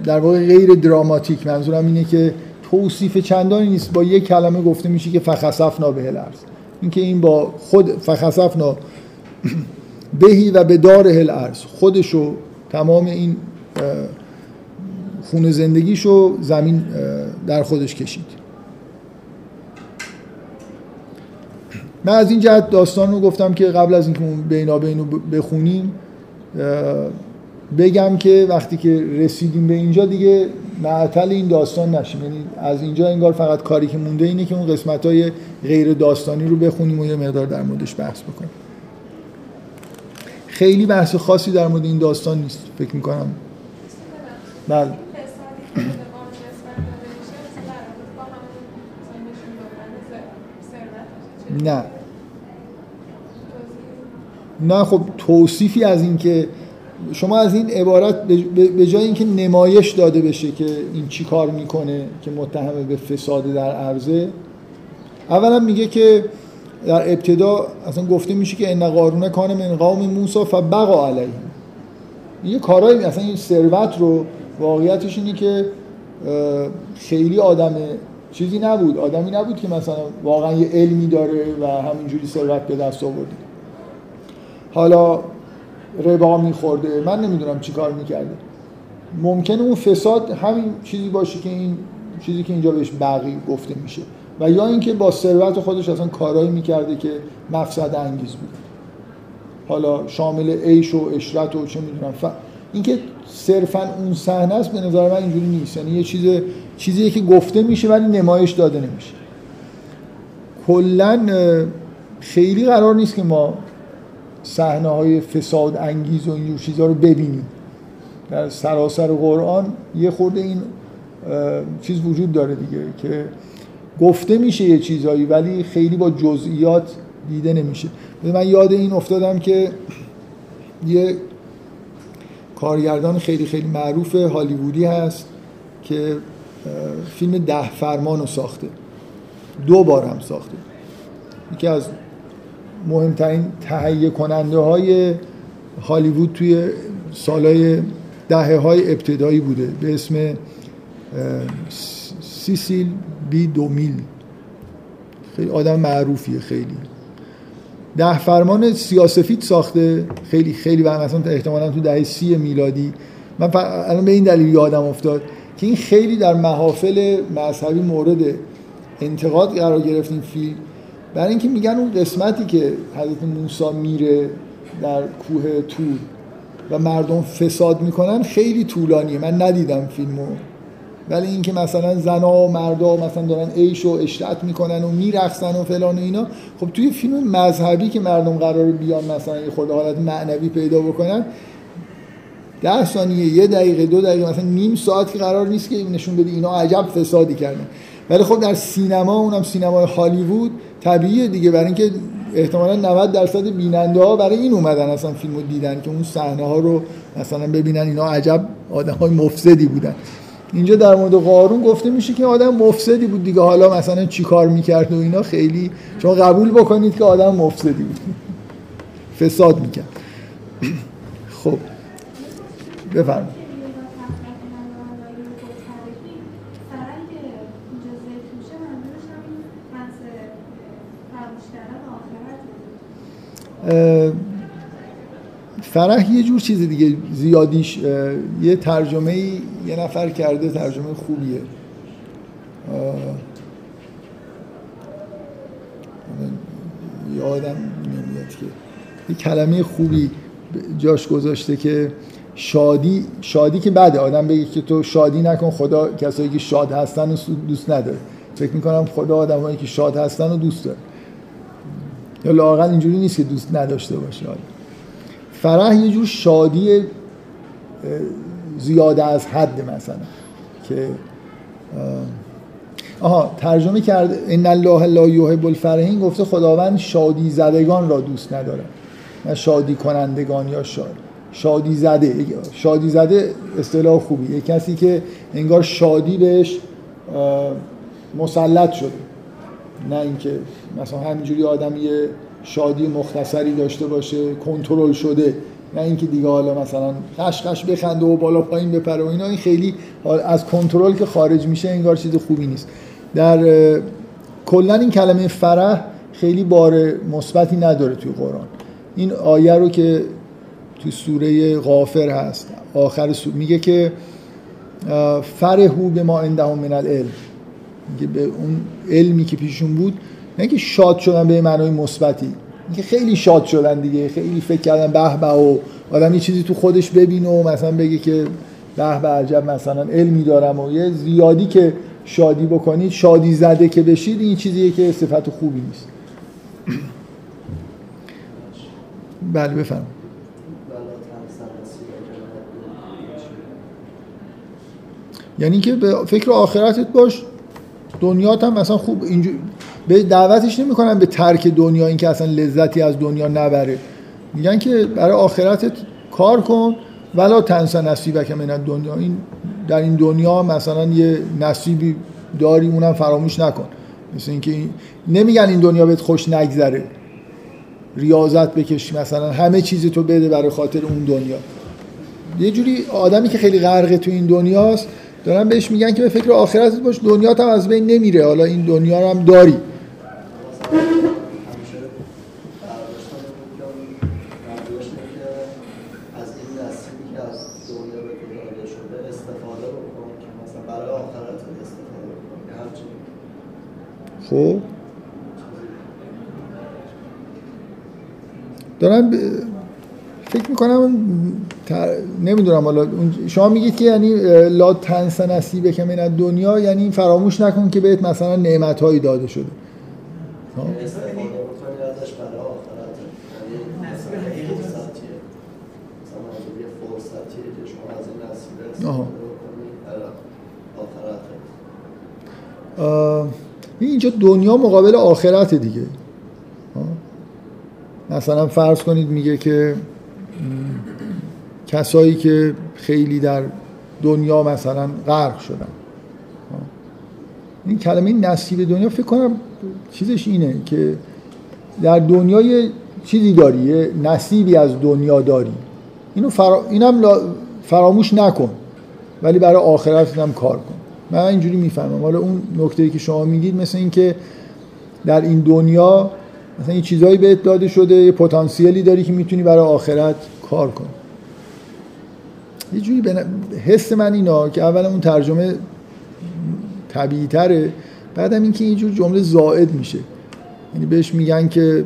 در واقع غیر دراماتیک. منظورم اینه که توصیف چندانی نیست با یه کلمه گفته میشه که فخسفنا به الارض. اینکه این با خود فخسفنا بهی و به دار الارض. خودشو تمام این خون زندگیشو زمین در خودش کشید. من از این جهت داستان رو گفتم که قبل از اینکه اون بینابین بخونیم بگم که وقتی که رسیدیم به اینجا دیگه معطل این داستان نشیم. یعنی از اینجا انگار فقط کاری که مونده اینه که اون قسمت های غیر داستانی رو بخونیم و یه مقدار در موردش بحث بکنیم. خیلی بحث خاصی در مورد این داستان نیست فکر می‌کنم. بله. نه. نه خب توصیفی از این که شما از این عبارت به جای اینکه نمایش داده بشه که این چی کار می‌کنه که متهم به فساد در عرضه اولا میگه که در ابتدا اصلا گفته میشه که ان قارون کان من قوم موسی فبقى علیه یه کارایی اصلا این ثروت رو واقعیتش اینه که خیلی آدم چیزی نبود. آدمی نبود که مثلا واقعا یه علمی داره و همینجوری ثروت به دست آورده. حالا ربا میخورده. من نمی‌دونم چی کار می‌کرده. ممکنه اون فساد همین چیزی باشه که این چیزی که اینجا بهش بقی گفته میشه. و یا اینکه با ثروت خودش اصلا کارایی می‌کرده که مفسد انگیز بود. حالا شامل عیش و اشرت و چه می‌دونم. ف... اینکه صرفا اون صحنه است به نظر من اینجوری نیست. یعنی یه چیز چیزی که گفته میشه ولی نمایش داده نمیشه. کلا خیلی قرار نیست که ما صحنه های فساد انگیز و اینجور چیزها رو ببینیم. در سراسر قرآن یه خورده این چیز وجود داره دیگه که گفته میشه یه چیزهایی ولی خیلی با جزئیات دیده نمیشه. من یاد این افتادم که یه کارگردان خیلی خیلی معروف هالیوودی هست که فیلم ده فرمان رو ساخته. دو بار هم ساخته. یکی از مهمترین تهیه کننده های هالیوود توی سالهای دهه های ابتدایی بوده. به اسم سیسیل بی دومیل. خیلی آدم معروفیه خیلی. ده فرمان سیاسفید ساخته. خیلی خیلی و مثلا احتمالا تو دهه سی میلادی. من الان به این دلیل یادم افتاد که این خیلی در محافل مذهبی مورد انتقاد قرار گرفت این فیلم. برای اینکه میگن اون قسمتی که حضرت موسی میره در کوه تور و مردم فساد می‌کنن خیلی طولانیه. من ندیدم فیلمو. ولی اینکه مثلا زنا و مردا مثلا دارن عیش و اشتعت می‌کنن و میرقصن و فلان و اینا خب توی فیلم مذهبی که مردم قرار بیان مثلا یه خود حالت معنوی پیدا بکنن ده ثانیه یه دقیقه دو دقیقه مثلا نیم ساعت که قرار نیست که نشون بده اینا عجب فسادی کردن. ولی خب در سینما اونم سینمای هالیوود طبیعیه دیگه برای اینکه احتمالا 90 درصد بیننده ها برای این اومدن اصلا فیلمو دیدن که اون صحنه ها رو مثلا ببینن اینا عجب آدم های مفسدی بودن. اینجا در مورد قارون گفته میشه که آدم مفسدی بود دیگه. حالا مثلا چی کار می‌کرد و اینا خیلی شما قبول بکنید که آدم مفسدی بود. فساد می‌کرد. خب بفرمایید. فرح یه جور چیز دیگه زیادیش یه ترجمه یه نفر کرده ترجمه خوبیه. یادم نمیاد که. یه کلمه خوبی جاش گذاشته که شادی شادی که بعد آدم بگه که تو شادی نکن خدا کسایی که شاد هستن و دوست نداره. فکر می‌کنم خدا آدمایی که شاد هستن و دوست داره. یا لاقل اینجوری نیست که دوست نداشته باشه. فرح یه جور شادی زیاده از حد مثلا که آها ترجمه کرده ان الله لا یحب الفرحین گفته خداوند شادی زدگان را دوست نداره. نه شادی کنندگان یا شاد. شادی زده شادی زده اصطلاح خوبی یه کسی که انگار شادی بهش مسلط شده. نه اینکه مثلا همینجوری آدم یه شادی مختصری داشته باشه کنترل شده نه اینکه دیگه حالا مثلا خش بخنده و بالا پایین بپره و اینا. این خیلی از کنترل که خارج میشه انگار چیز خوبی نیست. در کلا این کلمه فرح خیلی بار مثبتی نداره توی قرآن. این آیه رو که توی سوره غافر هست آخر سوره میگه که فرهو به ما عندهم من العلم. به اون علمی که پیشون بود نه که شاد شدن به معنای مثبتی اینکه خیلی شاد شدن دیگه خیلی فکر کردن به به و آدم یه چیزی تو خودش ببینه و مثلا بگه که به به عجب مثلا علمی دارم و یه زیادی که شادی بکنید شادی زده که بشید این چیزیه که صفت خوبی نیست. بله بفهم یعنی که به فکر آخرتت باش. دنیات هم مثلا خوب اینجور به دعوتش نمی‌کنن به ترک دنیا اینکه اصلا لذتی از دنیا نبره. میگن که برای آخرتت کار کن ولا تنس نصیبک من دنیا این در این دنیا مثلا یه نصیبی داری اونم فراموش نکن. مثل اینکه این نمیگن این دنیا بهت خوش نگذره. ریاضت بکش مثلا همه چیزی تو بده برای خاطر اون دنیا. یه جوری آدمی که خیلی غرقه تو این دنیاست دارن بهش میگن که به فکر آخرتت باش دنیا هم از بین نمیره. حالا این دنیا رو هم داری. خب؟ دارم فکر می‌کنم تر... نمی‌دونم حالا شما میگید که یعنی لا تنس نصیب که من دنیا یعنی فراموش نکن که بهت مثلا نعمت هایی داده شده. اینجا دنیا مقابل آخرت دیگه. مثلا فرض کنید میگه که کسایی که خیلی در دنیا مثلا غرق شدن. این کلمه نصیب دنیا فکر کنم چیزش اینه که در دنیا یه چیزی داری یه نصیبی از دنیا داری. اینو فرا... اینم فراموش نکن ولی برای آخرت هم کار کن. من اینجوری می‌فهمم. حالا اون نکته که شما میگید مثل اینکه در این دنیا مثلا این چیزایی بهت داده شده یه پتانسیلی داری که می‌تونی برای آخرت کار کنی. یه جوری بنا... حس من اینا که اول اون ترجمه طبیعی تره بعدم اینکه اینجور جمله زائد میشه. یعنی بهش میگن که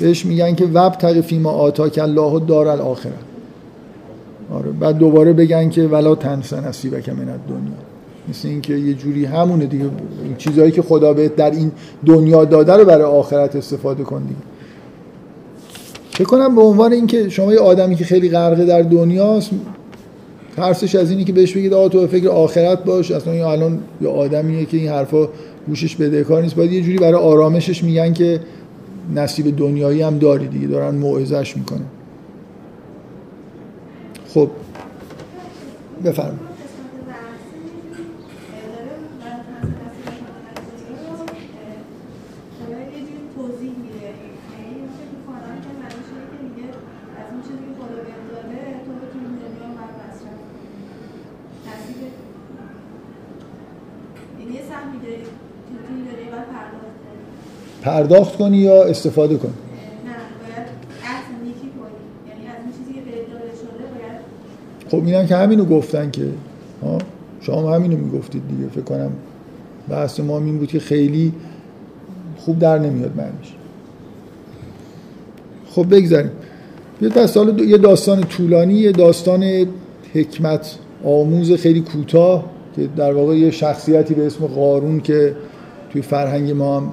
بهش میگن که وب تقفی ما آتا که الله دار الاخره آره بعد دوباره بگن که ولا تنس نصیبک من دنیا مثل اینکه یه جوری همونه دیگه. چیزهایی که خدا بهت در این دنیا داده رو برای آخرت استفاده کن دیگه. فکر کنم به عنوان اینکه شما یه آدمی که خیلی غرقه در دنیاست ترسش از اینی که بهش بگید آقا تو فکر آخرت باش اصلا این الان یه آدمیه که این حرفا گوشش بدهکار نیست. باید یه جوری برای آرامشش میگن که نصیب دنیایی هم داری دیگه دارن موعظش می‌کنن. خب. بفرمایید. پرداخت کنی یا استفاده کنی؟ خب اینم که همینو گفتن که شما همینو می‌گفتید دیگه. فکر کنم بحث ما این بود که خیلی خوب در نمیاد معنیش. خب بگذاریم. یه داستان طولانی یه داستان حکمت آموز خیلی کوتاه که در واقع یه شخصیتی به اسم قارون که توی فرهنگ ما هم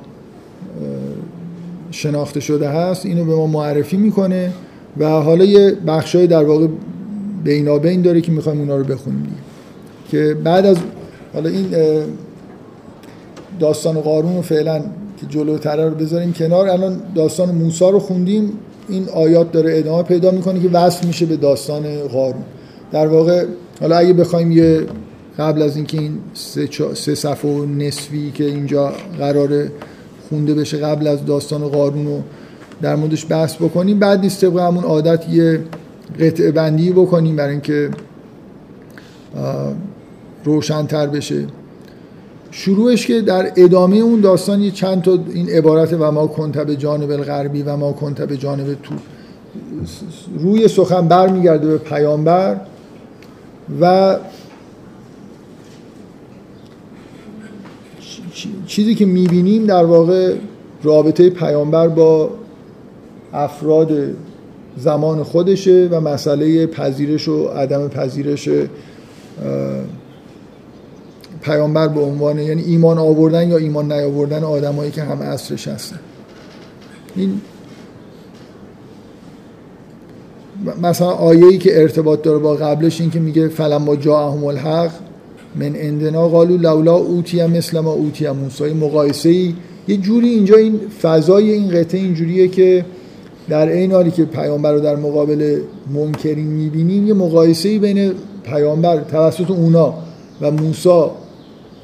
شناخته شده هست اینو به ما معرفی می‌کنه و حالا یه بخشای در واقع بینابین داره که می‌خوایم اونا رو بخونیم دیگه. که بعد از حالا این داستان قارون رو فعلا که جلوتره رو بذاریم کنار. الان داستان موسی رو خوندیم این آیات داره ادامه پیدا می‌کنه که وصل میشه به داستان قارون. در واقع حالا اگه بخوایم یه قبل از اینکه این سه, سه صفحه و نصفی که اینجا قراره خونده بشه قبل از داستان قارون رو در موردش بحث بکنیم. بعد نیست طبق همون عادت یه قطعه بندی بکنیم برای اینکه روشنتر بشه. شروعش که در ادامه اون داستان یه چند تا این عبارت و ما کنت به جانب الغربی و ما کنت به جانب تو روی سخن برمیگرده به پیامبر و چیزی که می‌بینیم در واقع رابطه پیامبر با افراد زمان خودشه و مسئله پذیرش و عدم پذیرش پیامبر به عنوان یعنی ایمان آوردن یا ایمان نیاوردن آدمایی که هم عصرش هستن. این مثلا آیه‌ای که ارتباط داره با قبلش این که میگه فلما جاءهم الحق من اندنا قالو لولا اوتی مثل ما اوتی موسی. مقایسه ای یه جوری اینجا این فضای این قطعه اینجوریه که در این حالی که پیامبر رو در مقابل منکرین می‌بینیم یه مقایسه ای بین پیامبر توسط اونا و موسی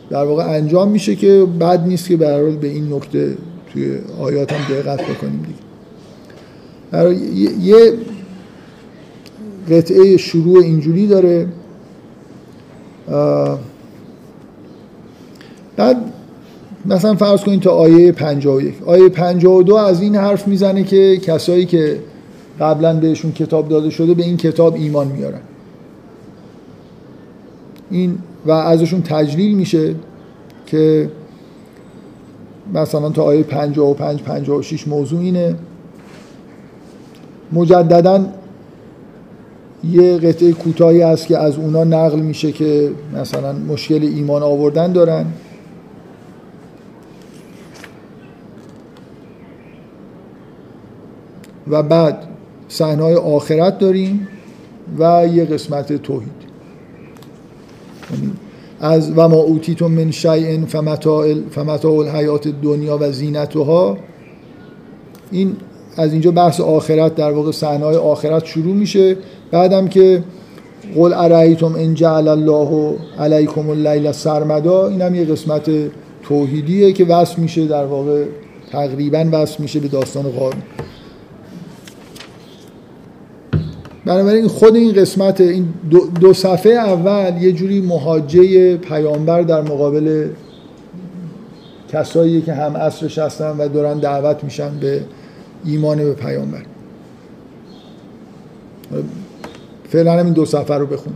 در واقع انجام میشه که بد نیست که به به این نکته توی آیات هم دقت بکنیم دیگه. یه قطعه شروع اینجوری داره. بعد مثلا فرض کنید تا آیه 51 آیه 52 از این حرف می‌زنه که کسایی که قبلا بهشون کتاب داده شده به این کتاب ایمان میارن. این و ازشون تجلیل میشه که مثلا تا آیه 55 56 موضوع اینه. مجددا یه قطعه کوتاهی هست که از اونا نقل میشه که مثلا مشکل ایمان آوردن دارن. و بعد صحنه آخرت داریم و یه قسمت توحید. یعنی از و ما اوتیتون من شیء فمتاع الحیات دنیا و زینتها این از اینجا بحث آخرت در واقع صحنه آخرت شروع میشه. بعدم که قل ارایتم ان جعل الله علیکم اللیل سرمدا اینم یه قسمت توحیدیه که وصل میشه در واقع تقریبا وصل میشه به داستان قارون بنابراین خود این قسمت این دو, دو صفحه اول یه جوری مهاجه پیامبر در مقابل کسایی که هم عصرش هستن و دارن دعوت میشن به ایمان به پیامبر. فعلا این دو سفر رو بخون.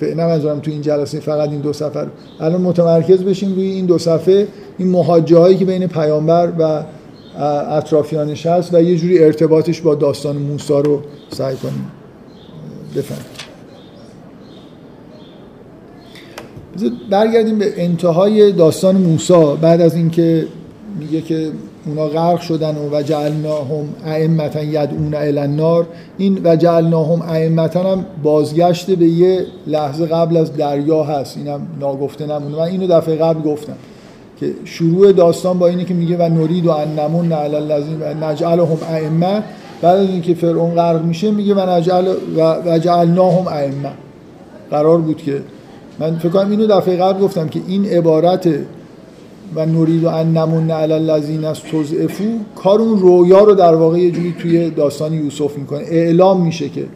فعلا منظورم تو این جلسه فقط این دو سفر الان متمرکز بشیم روی این دو صفحه این محاجه هایی که بین پیامبر و اطرافیانش هست و یه جوری ارتباطش با داستان موسی رو سعی کنیم. بفهم برگردیم به انتهای داستان موسی. بعد از اینکه میگه که اونا غرق شدن و جعلناهم ائمتا یدعون الی النار. این و جعلناهم ائمتا هم بازگشته به یه لحظه قبل از دریا هست. اینم ناگفته نمونه من اینو دفعه قبل گفتم که شروع داستان با اینه که میگه و نورید و ان نمون علی الذین نجعلهم ائمه. بعد از اینکه فرعون غرق میشه میگه و نجعل و جعلناهم ائمه. قرار بود که من فکر کنم اینو دفعه قبل گفتم که این عبارت و نورید و نمون علی الذین از تضعفو کار اون رویا رو در واقع یه جوری توی داستان یوسف می‌کنه. اعلام میشه که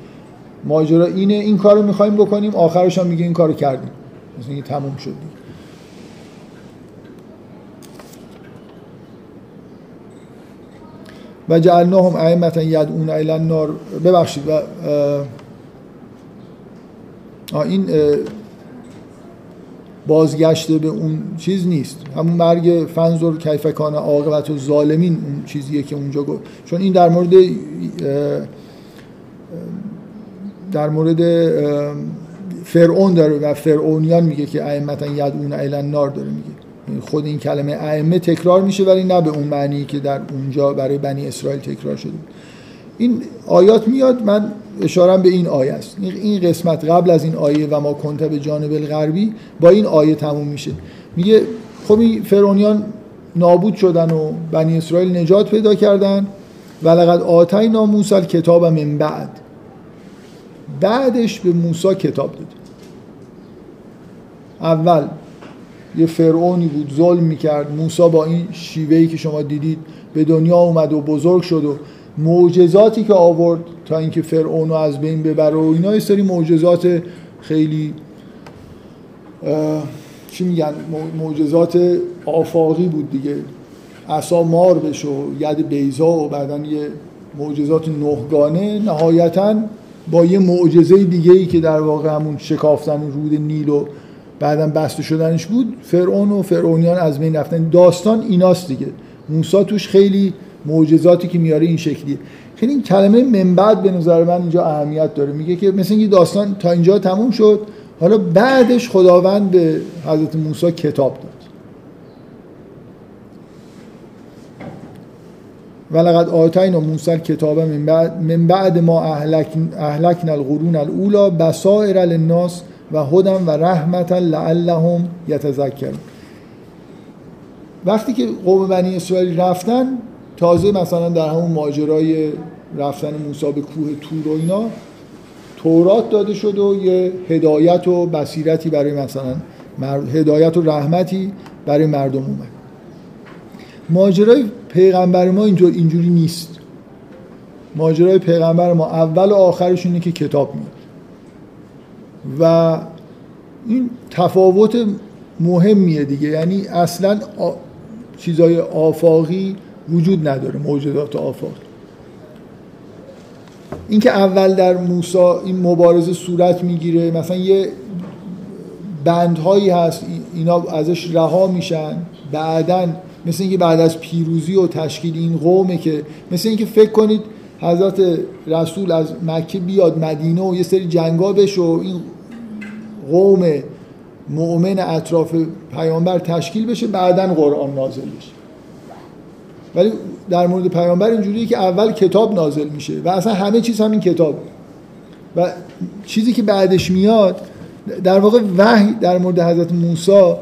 ماجرا اینه این کار رو می‌خوایم بکنیم آخرش هم میگه این کارو کردیم. مثلا این تموم شد. و جعلناهم ائمه یدعون الی النار. ببخشید و این بازگشته به اون چیز نیست. همون مرگ فنزور کیفکان عاقبت و ظالمین اون چیزیه که اونجا گفت. چون این در مورد در مورد فرعون داره و فرعونیان میگه که ائمتا یدعون الی النار داره میگه. خود این کلمه ائمه تکرار میشه ولی نه به اون معنی که در اونجا برای بنی اسرائیل تکرار شده این آیات میاد من اشارم به این آیه است. این قسمت قبل از این آیه و ما کنت به جانب الغربی با این آیه تموم میشه. میگه خب این فرعونیان نابود شدن و بنی اسرائیل نجات پیدا کردن و لقد آتینا موسی کتاب من بعد. بعدش به موسی کتاب داد. اول یه فرعونی بود ظلم می‌کرد. موسی با این شیوهی که شما دیدید به دنیا اومد و بزرگ شد و معجزاتی که آورد تا اینکه فرعون رو از بین ببره و اینا یه سری معجزات خیلی چی میگن؟ معجزات آفاقی بود دیگه. عصا مار بشه و ید بیزا و بعدا یه معجزات نهگانه. نهایتا با یه معجزه دیگه ای که در واقع همون شکافتن رود نیل و بعدا بسته شدنش بود فرعون و فرعونیان از بین رفتن. داستان ایناست دیگه. موسی توش خیلی معجزاتی که میاره این شکلیه. خیلی این کلمه منبعد به نظر من اینجا اهمیت داره. میگه که مثل اینکه داستان تا اینجا تموم شد حالا بعدش خداوند به حضرت موسی کتاب داد. ولقد آتینا موسی کتاب من بعد, من بعد ما اهلکنا القرون الاولا بصائر للناس و هدم و رحمتا لعلهم یتذکرون. وقتی که قوم بنی اسرائیل رفتن تازه مثلا در همون ماجرای رفتن موسی به کوه تور و اینا تورات داده شد و یه هدایت و بصیرتی برای مثلا هدایت و رحمتی برای مردم اومد. ماجرای پیغمبر ما اینجور اینجوری نیست. ماجرای پیغمبر ما اول و آخرش اینه که کتاب میاد. و این تفاوت مهمیه دیگه. یعنی اصلا چیزای آفاقی وجود نداره موجودات آفاق اینکه اول در موسا این مبارزه صورت می‌گیره مثلا یه بندهایی هست اینا ازش رها میشن بعدا مثل اینکه بعد از پیروزی و تشکیل این قومه که مثل اینکه فکر کنید حضرت رسول از مکه بیاد مدینه و یه سری جنگا بشه و این قوم مؤمن اطراف پیامبر تشکیل بشه بعدا قرآن نازل بشه ولی در مورد پیامبر اینجوریه که اول کتاب نازل میشه و اصلا همه چیز همین کتاب. و چیزی که بعدش میاد در واقع وحی در مورد حضرت موسی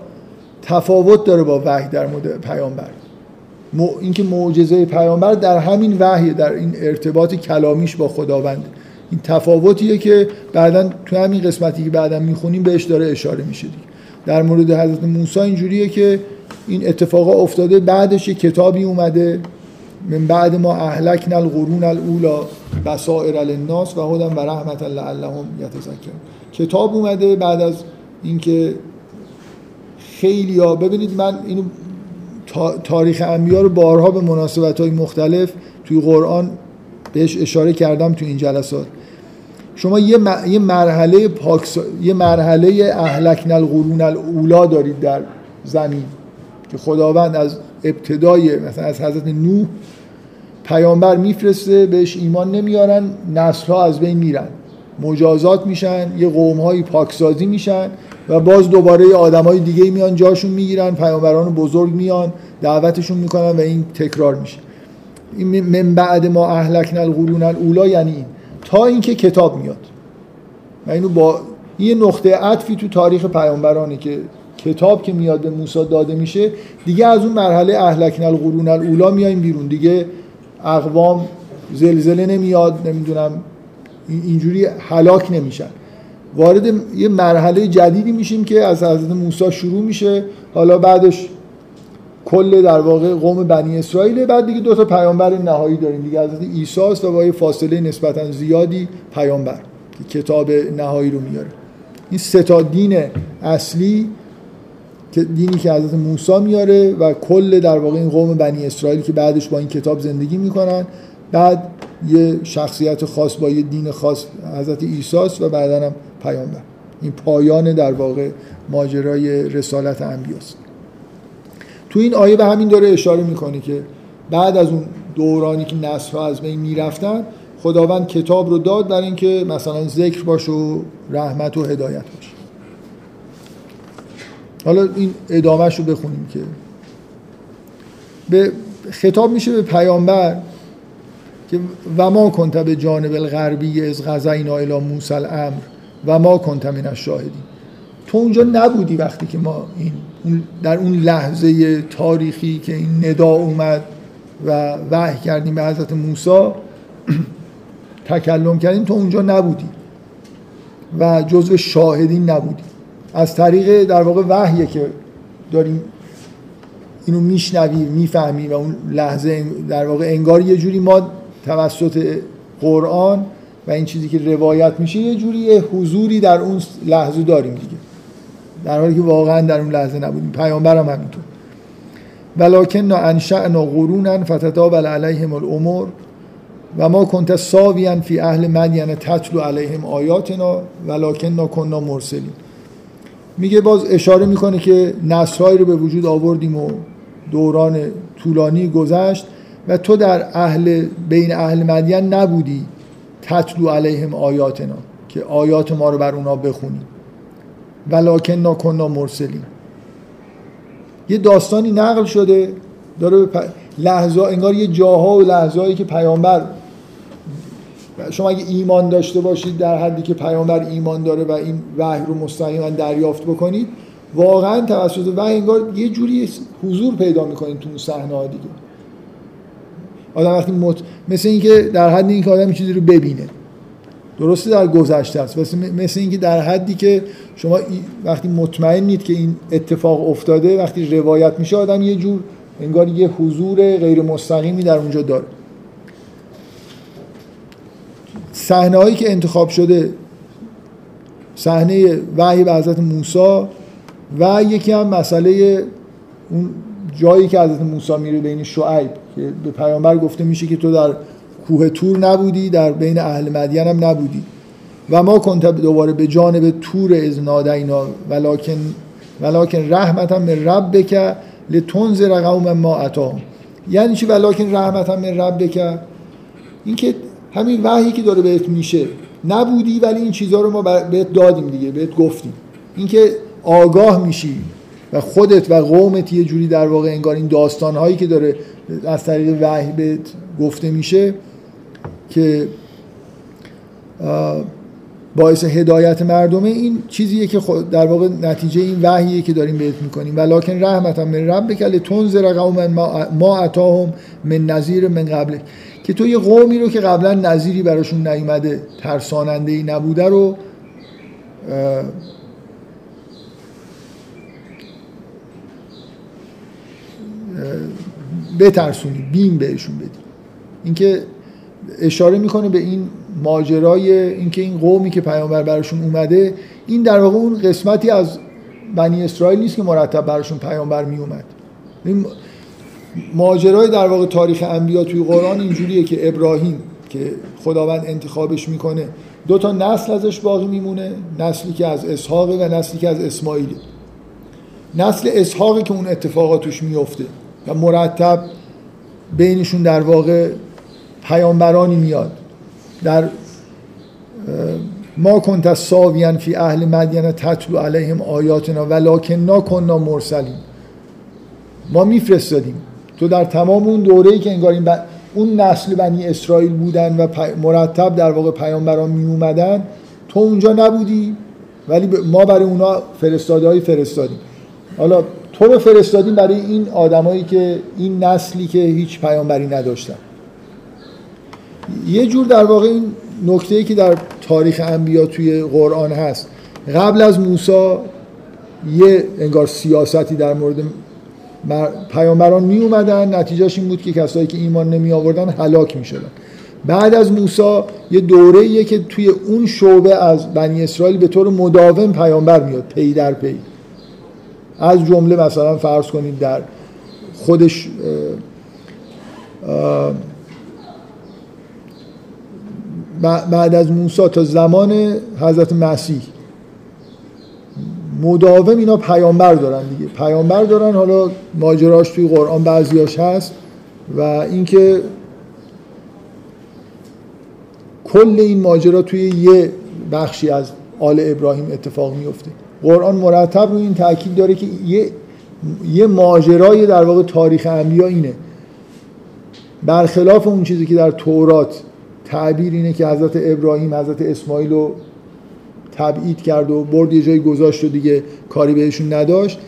تفاوت داره با وحی در مورد پیامبر. اینکه معجزه پیامبر در همین وحی در این ارتباط کلامیش با خداوند. این تفاوتیه که بعدا تو همین قسمتی که بعدا می‌خونیم بهش داره اشاره میشه دیگه. در مورد حضرت موسی اینجوریه که این اتفاقا افتاده بعدش یه کتابی اومده من بعد ما اهلکنا القرون الاولا بصائر للناس و هدى و رحمت لعلهم یتذکرون. کتاب اومده بعد از اینکه خیلی ها ببینید من اینو تاریخ انبیا رو بارها به مناسبت های مختلف توی قرآن بهش اشاره کردم توی این جلسات. شما یه, یه مرحله پاکس... یه مرحله اهلکن القرون الاولا دارید در زمین. که خداوند از ابتدای مثلا از حضرت نوح پیامبر میفرسته بهش ایمان نمیارن نسل ها از بین میرن. مجازات میشن یه قوم های پاکسازی میشن و باز دوباره آدمای دیگه میان جاشون می‌گیرن پیامبران بزرگ میان دعوتشون می‌کنن و این تکرار میشه. این من بعد ما اهلکن القرون الاولا یعنی این. تا اینکه کتاب میاد. و اینو با یه نقطه عطفی تو تاریخ پیامبرانه که کتاب که میاد به موسی داده میشه دیگه از اون مرحله اهلکن القرون الاولا میایم بیرون. دیگه اقوام زلزله نمیاد نمی‌دونم اینجوری هلاک نمیشن. وارد یه مرحله جدیدی میشیم که از حضرت موسی شروع میشه. حالا بعدش کل در واقع قوم بنی اسرائیل بعد دیگه دو تا پیامبر نهایی داریم. دیگه حضرت عیسی است و با یه فاصله نسبتا زیادی پیامبر کتاب نهایی رو میاره. این سه تا دین اصلی که دینی که حضرت موسی میاره و کل در واقع این قوم بنی اسرائیل که بعدش با این کتاب زندگی می‌کنن. بعد یه شخصیت خاص با یه دین خاص حضرت عیسی و بعدا هم پیامبر. این پایان در واقع ماجرای رسالت انبیاست. تو این آیه به همین داره اشاره می‌کنه که بعد از اون دورانی که نسل از بین می‌رفتن خداوند کتاب رو داد برای اینکه مثلا ذکر باشه و رحمت و هدایت باشه. حالا این ادامهش رو بخونیم که به خطاب میشه به پیامبر که و ما کنت به جانب الغربی از غزینا الی موسی الامر و ما کنت من الشاهدین. تو اونجا نبودی وقتی که ما این در اون لحظه تاریخی که این ندا اومد و وحی کردیم به حضرت موسی تکلم کردیم تو اونجا نبودی و جزو شاهدین نبودی. از طریق در واقع وحیه که داریم اینو میشنویم می‌فهمیم و اون لحظه در واقع انگار یه جوری ما توسط قرآن و این چیزی که روایت میشه یه جوری حضوری در اون لحظه داریم دیگه. در حالی که واقعا در اون لحظه نبودیم. پیامبرم همینطور. ولکن انشأنا قرونا فتتابل علیهم الامور و ما کنت ساویان فی اهل مدین تتلو علیهم آیاتنا ولکن کنا مرسلین. میگه باز اشاره می‌کنه که نصرهایی رو به وجود آوردیم و دوران طولانی گذشت و تو در اهل بین اهل مدین نبودی تتلو علیهم آیاتنا که آیات ما رو بر اونا بخونی. ولکن کنا مرسلین. یه داستانی نقل شده داره پ... لحظه انگار یه جاها و لحظه که پیامبر شما اگه ایمان داشته باشید در حدی که پیامبر ایمان داره و این وحی رو مستقیما دریافت بکنید واقعا توسط وحی انگار یه جوری حضور پیدا می‌کنید تو اون صحنه دیگه. آدم وقتی مت... مثل اینکه در حد اینکه آدم چیزی رو ببینه. درسته در گذشته است مثل اینکه در حدی که شما وقتی مطمئنید که این اتفاق افتاده وقتی روایت میشه آدم یه جور انگار یه حضور غیر مستقیمی در اونجا داره. صحنه هایی که انتخاب شده صحنه وحی به حضرت موسی و یکی هم مسئله اون جایی که حضرت موسی میره بین شعیب که به پیامبر گفته میشه که تو در کوه تور نبودی در بین اهل مدین هم نبودی. و ما کنت دوباره به جانب تور از نادینا ولکن ولکن رحمتا من ربک لتنذر قوم ما اتاهم. یعنی چی؟ ولکن رحمتا من ربک؟ اینکه همین وحی که داره بهت میشه. نبودی ولی این چیزها رو ما بهت دادیم دیگه بهت گفتیم. اینکه آگاه میشی و خودت و قومت یه جوری در واقع انگار این داستان هایی که داره از طریق وحی بهت گفته میشه که باعث هدایت مردمه این چیزیه که در واقع نتیجه این وحیه که داریم بهت می‌کنیم. ولکن رحمتا من ربک لتنذر قوما ما اتاهم من نظیر من قبل که تو یه قومی رو که قبلا نظیری براشون نیومده ترساننده ای نبوده رو بترسونی بیم بهشون بدی. اینکه اشاره می‌کنه به این ماجرای اینکه این قومی که پیامبر براشون اومده این در واقع اون قسمتی از بنی اسرائیل نیست که مرتب براشون پیامبر می اومد این ماجرای در واقع تاریخ انبیا توی قرآن اینجوریه که ابراهیم که خداوند انتخابش می‌کنه دو تا نسل ازش باقی میمونه نسلی که از اسحاق و نسلی که از اسماعیل. نسل اسحاقی که اون اتفاقات توش میفته و مرتب بینشون در واقع پیامبرانی میاد. در ما کنت ساویان فی اهل مدین تتلو علیهم آیاتنا ولکن کننا مرسلین. ما میفرستادیم. تو در تمام اون دوره‌ای که انگار این اون نسل بنی اسرائیل بودن و مرتب در واقع پیامبران می اومدن تو اونجا نبودی ولی ما برای اونا فرستاده فرستادیم. حالا تو رو فرستادیم برای این آدمایی که این نسلی که هیچ پیامبری نداشتن. یه جور در واقع این نکته ای که در تاریخ انبیا توی قرآن هست. قبل از موسی یه انگار سیاستی در مورد پیامبران می اومدن نتیجهش این بود که کسایی که ایمان نمی آوردن هلاک می شدن بعد از موسی یه دوره ایه که توی اون شعبه از بنی اسرائیل به طور مداوم پیامبر میاد پی در پی. از جمله مثلا فرض کنید در خودش بعد از موسی تا زمان حضرت مسیح. مداوم اینا پیامبر دارن دیگه. پیامبر دارن حالا ماجراش توی قرآن بعضیاش هست و اینکه کل این ماجرا توی یه بخشی از آل ابراهیم اتفاق میفته. قرآن مرتب روی این تاکید داره که یه یه ماجرای در واقع تاریخ انبیا اینه. برخلاف اون چیزی که در تورات تعبیر اینه که حضرت ابراهیم حضرت اسماعیل رو تبعید کرد و برد یه جایی گذاشت و دیگه کاری بهشون نداشت.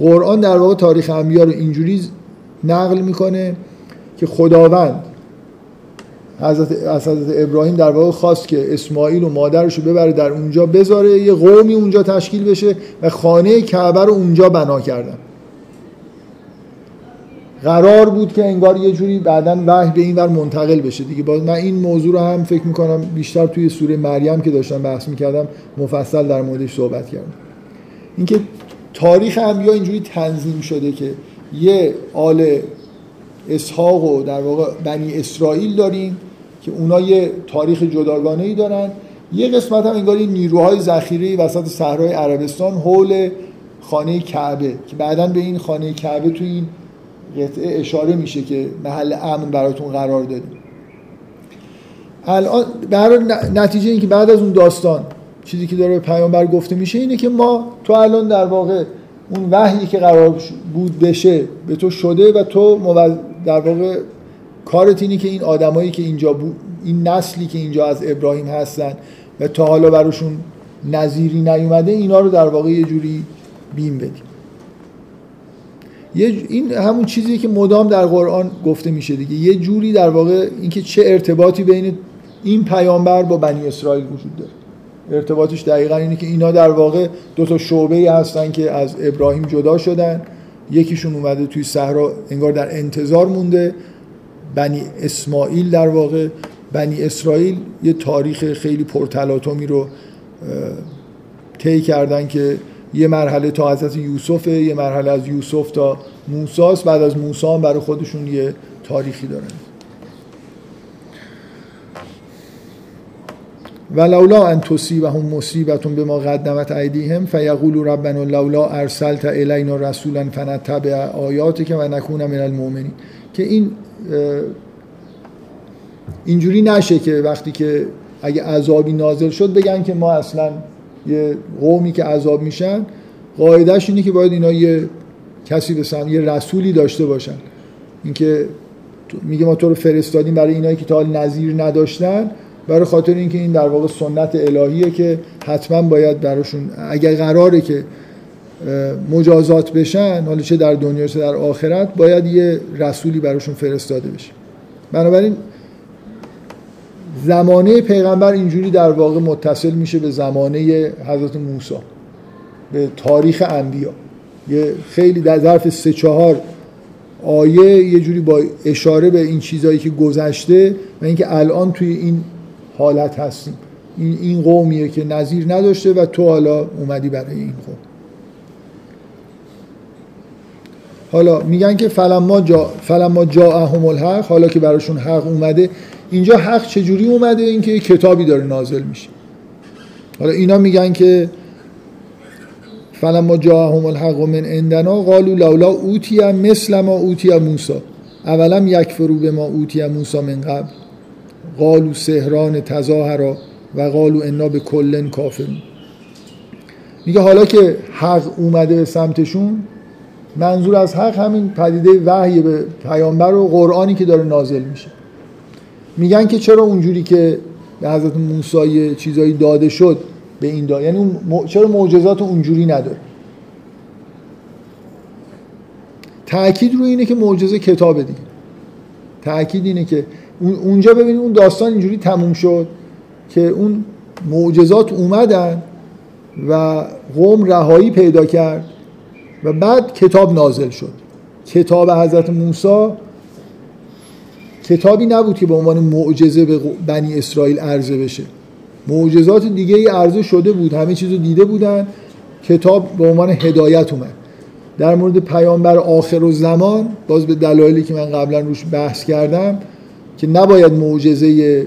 قرآن در واقع تاریخ انبیا رو اینجوری نقل می‌کنه که خداوند حضرت, از حضرت ابراهیم در واقع خواست که اسماعیل و مادرش رو ببره در اونجا بذاره یه قومی اونجا تشکیل بشه و خانه کعبه رو اونجا بنا کردن. قرار بود که انگار یه جوری بعدا وحی به این ور منتقل بشه. دیگه باز من این موضوع رو هم فکر می‌کنم بیشتر توی سوره مریم که داشتم بحث می‌کردم مفصل در موردش صحبت کردم. اینکه تاریخ انبیا اینجوری تنظیم شده که یه آل اسحاق و در واقع بنی اسرائیل داریم که اونا یه تاریخ جداگانه ای دارن. یه قسمت هم انگار نیروهای ذخیره وسط صحرای عربستان حول خانه کعبه که بعدا به این خانه کعبه تو این قطعه اشاره میشه که محل امن براتون قرار دادیم. الان برای نتیجه این که بعد از اون داستان چیزی که داره به پیامبر گفته میشه اینه که ما تو الان در واقع اون وحیی که قرار بود بشه به تو شده و تو در واقع کارت اینی که این آدمایی که اینجا بود این نسلی که اینجا از ابراهیم هستن و تا حالا براشون نظیری نیومده اینا رو در واقع یه جوری بیم بدیم. یه این همون چیزی که مدام در قرآن گفته میشه دیگه. یه جوری در واقع اینکه چه ارتباطی بین این پیامبر با بنی اسرائیل وجود داره. ارتباطش دقیقا اینه که اینا در واقع دو تا شعبه هستن که از ابراهیم جدا شدن. یکیشون اومده توی صحرا انگار در انتظار مونده. بنی اسماعیل در واقع بنی اسرائیل یه تاریخ خیلی پرتلاطمی رو طی کردن که یه مرحله تا حضرت یوسف یه مرحله از یوسف تا موساست بعد از موسی برای خودشون یه تاریخی دارن. ولولا ان تصیبهم مصیبت بما قدمت ایدیهم فیقولوا ربنا لولا ارسلت الینا رسولا فنتبع آیاتک و نکون من المؤمنین. که این اینجوری نشه که وقتی که اگه عذابی نازل شد بگن که ما اصلا یه قومی که عذاب میشن قاعدش اینه که باید اینا یه کسی به یه رسولی داشته باشن. اینکه میگه ما تو رو فرستادیم برای اینایی که تا حال نظیر نداشتن برای خاطر اینکه این در واقع سنت الهیه که حتما باید براشون اگر قراره که مجازات بشن حالا چه در دنیا چه در آخرت باید یه رسولی براشون فرستاده بشه. بنابراین زمانه پیغمبر اینجوری در واقع متصل میشه به زمانه حضرت موسی به تاریخ انبیا. یه خیلی در ظرف سه چهار آیه یه جوری با اشاره به این چیزهایی که گذشته و اینکه الان توی این حالت هستیم. این این قومیه که نظیر نداشته و تو حالا اومدی برای این قوم. حالا میگن که فلما جا فلما جاءهم الحق حالا که براشون حق اومده اینجا حق چجوری اومده اینکه کتابی داره نازل میشه؟ حالا اینا میگن که فلما جاءهم الحق من عندنا قالوا لولا اوتی مثل ما اوتی موسی. اولم یکفروا به ما اوتی موسی من قبل. قالوا سهران تظاهرا و قالو انا به کلن کافرون. میگه حالا که حق اومده به سمتشون منظور از حق همین پدیده وحی به پیامبر و قرآنی که داره نازل میشه. میگن که چرا اونجوری که به حضرت موسی چیزایی داده شد به این داد یعنی چرا معجزات اونجوری نداره؟ تأکید روی اینه که معجزه کتابه دیگه. تأکید اینه که اونجا ببینید اون داستان اینجوری تموم شد که اون معجزات اومدن و قوم رهایی پیدا کرد و بعد کتاب نازل شد. کتاب حضرت موسی کتابی نبود که به عنوان معجزه به بنی اسرائیل عرضه بشه. معجزات دیگه ای عرضه شده بود همه چیز رو دیده بودن. کتاب به عنوان هدایت اومد. در مورد پیامبر آخر و زمان باز به دلایلی که من قبلا روش بحث کردم که نباید معجزه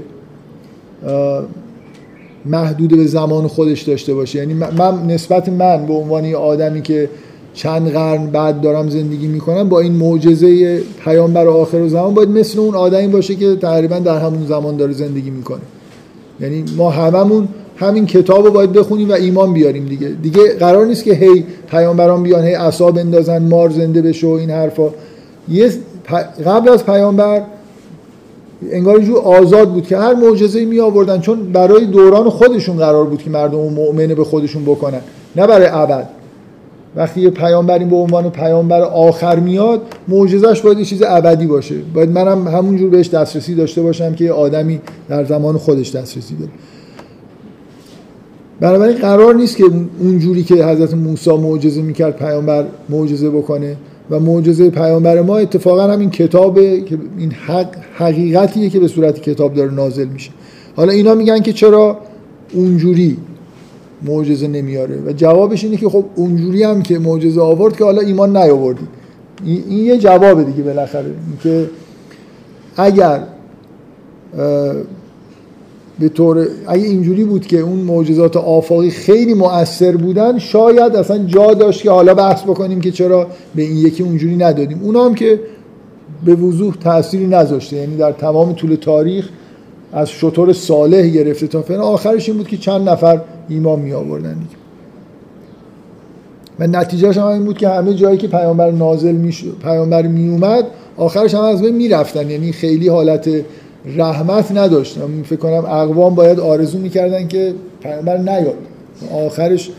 محدود به زمان خودش داشته باشه. یعنی من نسبت من به عنوان آدمی که چند قرن بعد دارم زندگی می‌کنم با این معجزه پیامبر آخر و زمان باید مثل اون آدمی باشه که تقریبا در همون زمان داره زندگی می‌کنه. یعنی ما هممون همین کتاب رو باید بخونیم و ایمان بیاریم دیگه. دیگه قرار نیست که هی پیامبران بیان هی عصا بندازن مار زنده بشه و این حرفا. یه قبل از پیامبر انگار جو آزاد بود که هر معجزه‌ای می آوردن چون برای دوران خودشون قرار بود که مردم مؤمن به خودشون بکنن نه برای ابد. وقتی یه پیامبر این به عنوان پیامبر آخر میاد معجزش باید یه چیز ابدی باشه. باید منم همونجور بهش دسترسی داشته باشم که یه آدمی در زمان خودش دسترسی داره. بنابراین قرار نیست که اونجوری که حضرت موسی معجزه می‌کرد پیامبر معجزه بکنه و معجزه پیامبر ما اتفاقا همین کتابه که این حق حقیقتیه که به صورت کتاب داره نازل میشه. حالا اینا میگن که چرا اونجوری معجزه نمیاره. و جوابش اینه که خب اونجوری هم که معجزه آورد که حالا ایمان نیاوردی. این یه جوابه دیگه بالاخره. که اگر به طور اگه اینجوری بود که اون معجزات آفاقی خیلی مؤثر بودن شاید اصلا جا داشت که حالا بحث بکنیم که چرا به این یکی اونجوری ندادیم. اونا هم که به وضوح تأثیری نذاشته. یعنی در تمام طول تاریخ از شطور صالح گرفته تا فعلا آخرش این بود که چند نفر ایمان می آوردن. دیگه و نتیجهش هم این بود که همه جایی که پیامبر نازل می پیامبر می اومد آخرش هم از بین می‌رفتن یعنی خیلی حالت رحمت نداشتن فکر کنم اقوام باید آرزو می‌کردن که پیامبر نیاد. آخرش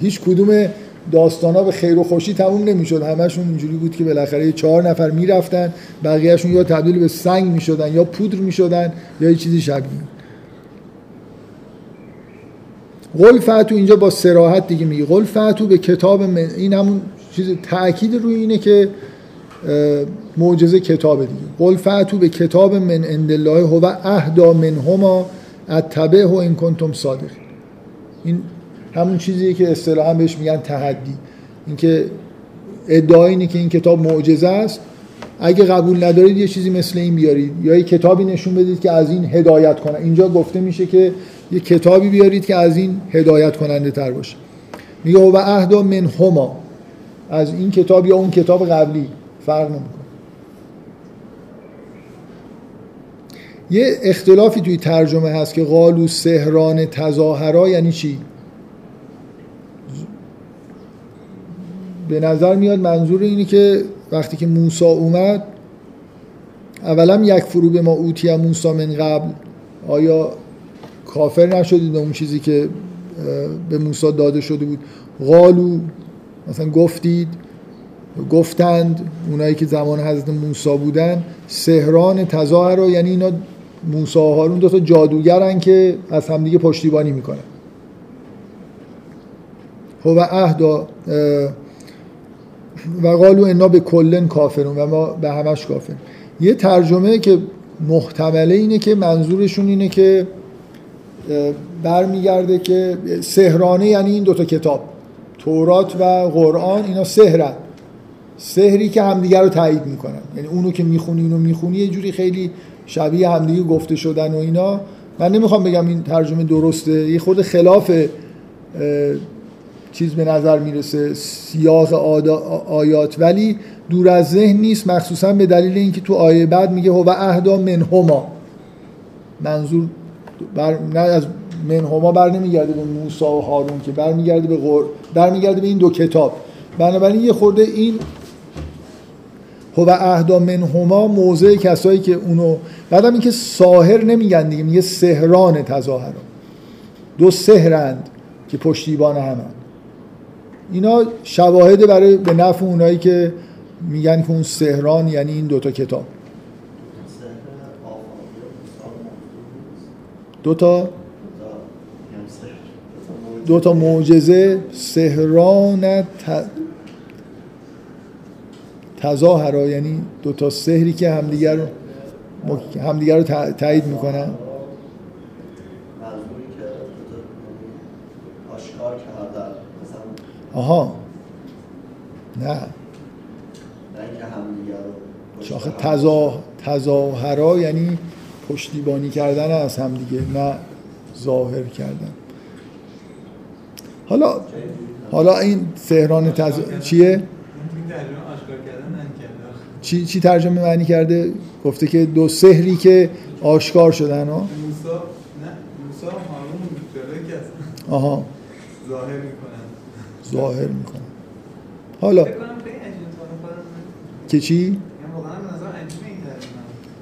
هیچ کدوم داستان ها به خیر و خوشی تموم نمی‌شد. همشون اینجوری بود که بالاخره چهار نفر می‌رفتن بقیهشون یا تبدیل به سنگ می‌شدن یا پودر می‌شدن یا یه چیزی شبیه قل فتو اینجا با سراحت دیگه میگه. قل فتو به کتاب من این همون چیز تاکید روی اینه که معجزه کتاب دیگه. قل فتو به کتاب من عند الله هو اهدا منهما اتبعه این کنتم صادق این همون چیزیه که اصطلاحا بهش میگن تحدی. اینکه ادعای اینه که این کتاب معجزه است. اگه قبول ندارید یه چیزی مثل این بیارید. یا یه کتابی نشون بدید که از این هدایت کنه اینجا گفته میشه که یه کتابی بیارید که از این هدایت کننده تر باشه. میگه و اهدا من هما. از این کتاب یا اون کتاب قبلی. فرق نمی‌کنه. یه اختلافی توی ترجمه هست که قالو سهران تظاهرا یعنی چی؟ به نظر میاد منظور اینه که وقتی که موسا اومد اولا یک فرو به ما اوتی موسا من قبل آیا کافر نشدید اون چیزی که به موسی داده شده بود؟ قالو مثلا گفتید گفتند اونایی که زمان حضرت موسی بودن سهران تظاهر یعنی اینا موسی و هارون دو تا جادوگرن که از همدیگه پشتیبانی می‌کنن. خب اهدا و قالو انا به کلن کافرون و ما به همش کافر یه ترجمه که محتمله اینه که منظورشون اینه که برمیگرده که سهرانه یعنی این دوتا کتاب تورات و قرآن اینا سهرن سهری که همدیگر رو تایید می‌کنن. یعنی اونو که می‌خونی اینو می‌خونی یه جوری خیلی شبیه همدیگه گفته شدن و اینا. من نمی‌خوام بگم این ترجمه درسته. یه خود خلاف چیز به نظر می‌رسه سیاق آیات ولی دور از ذهن نیست مخصوصا به دلیل اینکه تو آیه بعد میگه هو اهدا منهما. منظور بر... نه از منهما بر نمیگرده به موسی و هارون که برمیگرده به غر... برمیگرده به این دو کتاب. بنابراین یه خورده این هو اهدا منهما موضع کسایی که اونو بعدم اینکه ساهر نمیگن دیگه میگه سهران تظاهر دو سهرند که پشتیبان همن. اینا شواهد برای به نفع اونایی که میگن که اون سهران یعنی این دوتا کتاب. دوتا؟ دوتا معجزه سهران تظاهرا یعنی دوتا سهری که همدیگر رو همدیگر رو تایید می‌کنن. آها. نه. شاخه تزا... تظاهرا یعنی پشتیبانی کردن از هم دیگه نه ظاهر کردن. حالا حالا این سهران تز... چیه؟ چی, چی ترجمه معنی کرده؟ گفته که دو سهری که آشکار شدن ها؟ موسا نه موسا هارون آها. ظاهر می‌کنن ظاهر می‌کنن حالا که چی؟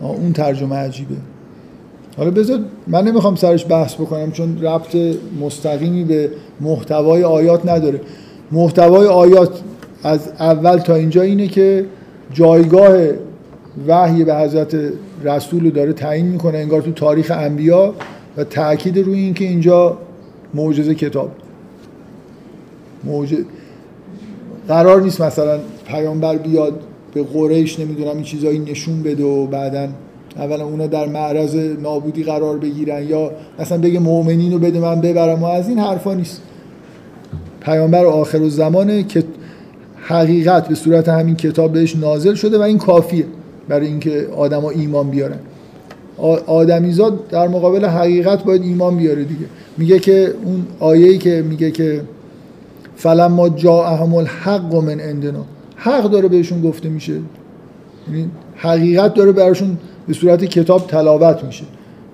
اون ترجمه عجیبه. حالا بذار من نمی‌خوام سرش بحث بکنم چون ربط مستقیمی به محتوای آیات نداره. محتوای آیات از اول تا اینجا اینه که جایگاه وحی به حضرت رسول رو داره تعیین می‌کنه انگار تو تاریخ انبیا و تاکید روی اینکه اینجا معجزه کتاب. موجز... قرار نیست مثلا پیامبر بیاد به قریش نمی‌دونم این چیزایی نشون بده و بعدا اولا اونا در معرض نابودی قرار بگیرن یا مثلا بگه مؤمنین رو بده من ببرم و از این حرفا نیست. پیامبر آخر و زمانه که حقیقت به صورت همین کتاب بهش نازل شده و این کافیه برای اینکه آدما ایمان بیارن. آدمیزاد در مقابل حقیقت باید ایمان بیاره دیگه. میگه که اون آیه‌ای که میگه که فلما جاءهم الحق من عندنا. حق داره بهشون گفته میشه. یعنی حقیقت داره براشون به صورت کتاب تلاوت میشه.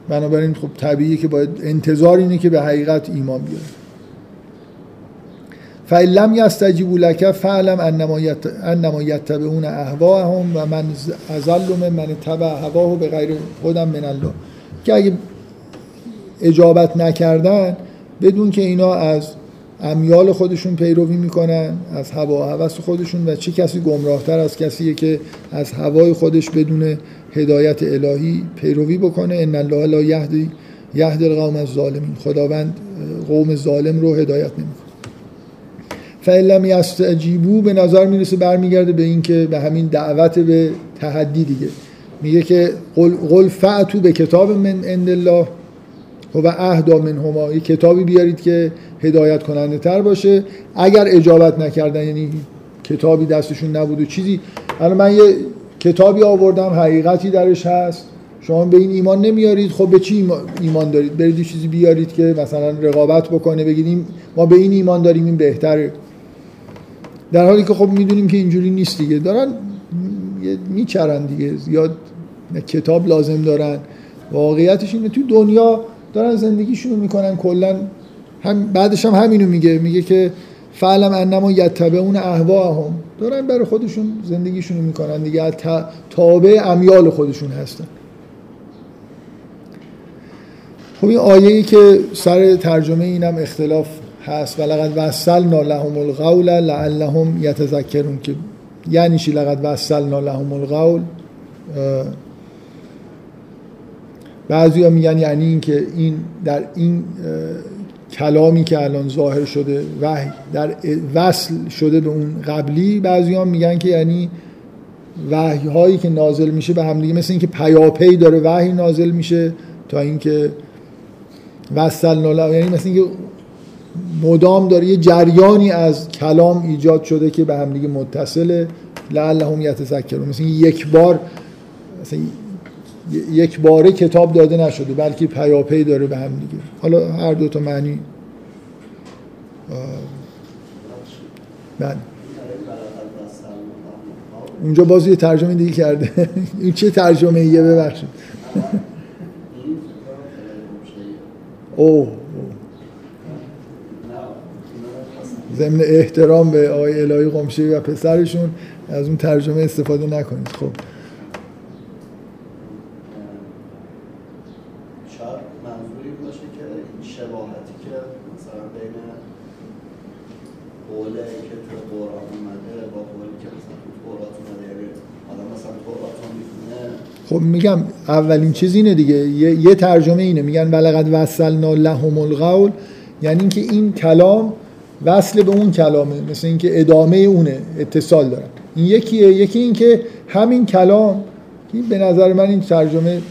بنابراین خب طبیعیه که باید انتظار اینه که به حقیقت ایمان بیاره. فَإِلَّمْ يَسْتَجِبُوا لَكَ فَعْلَمْ أَنَّمَا يَتَّبِعُونَ أَهْوَاءَهُمْ و من أَضَلُّ ممن اتَّبَعَ هَوَاهُ بغیر هدى من الله. که اگه اجابت نکردن بدون که اینا از امیال خودشون پیروی می‌کنن از هوا و هوس خودشون و چه کسی گمراهتر از کسیه که از هوای خودش بدون هدایت الهی پیروی بکنه. ان الله لا یهدی یهد القوم الظالمین. خداوند قوم ظالم رو هدایت نمی‌کنه. فعلم یستجیبو به نظر می‌رسه برمیگرده به اینکه به همین دعوت به تحدی دیگه. میگه که قل, قل فعتو به کتاب من عند الله. و اهدا من هما یه کتابی بیارید که هدایت کننده تر باشه. اگر اجابت نکردن یعنی کتابی دستشون نبود و چیزی. الان من یه کتابی آوردم حقیقتی درش هست. شما به این ایمان نمیارید. خب به چی ایمان دارید؟ برید چیزی بیارید که مثلا رقابت بکنه بگید ما به این ایمان داریم این بهتره. در حالی که خب می‌دونیم که اینجوری نیست دیگه. دارن میچرن دیگه. زیاد کتاب لازم دارن. واقعیتش اینه تو دنیا دارن زندگیشونو می‌کنن کلا هم بعدش هم همینو میگه میگه که فعلم انما یتبعون اهواهم. دارن برای خودشون زندگیشونو می‌کنن دیگه تابع امیال خودشون هستن. خب این آیه‌ای که سر ترجمه اینم اختلاف هست و لقد وصلنا لهم القول لعلهم یتذکرون که یعنی چی لقد وصلنا لهم القول؟ بعضی ها میگن یعنی اینکه این در این کلامی که الان ظاهر شده وحی در وصل شده به اون قبلی بعضی ها میگن که یعنی وحی هایی که نازل میشه به هم دیگه مثل اینکه پیاپی داره وحی نازل میشه تا اینکه وصل نالا یعنی مثل اینکه مدام داره یه جریانی از کلام ایجاد شده که به هم دیگه متصله لعلهم یتذکرون. مثل یک بار مثلا یک باره کتاب داده نشده بلکه پیاپی داره به هم دیگه. حالا هر دو تا معنی. بله. اونجا باز یه ترجمه دیگه کرده. این چه ترجمه ایه ببخشید اوه. ضمن احترام به آقای الهی قمشی و پسرشون از اون ترجمه استفاده نکنید. خب شاید منظوری باشه که این شباهتی که مثلا بین قوله که تو قرآن اومده با قولی که مثلا تو تورات اومده یعنی آدم مثلا تورات رو می‌خونه خب میگم اولین چیز اینه دیگه. یه, یه ترجمه اینه. میگن ولقد وصلنا لهم القول. یعنی اینکه این کلام وصل به اون کلامه. مثل اینکه ادامه اونه. اتصال دارن. این یکیه. یکی اینکه همین کلام این به نظر من این ترجمه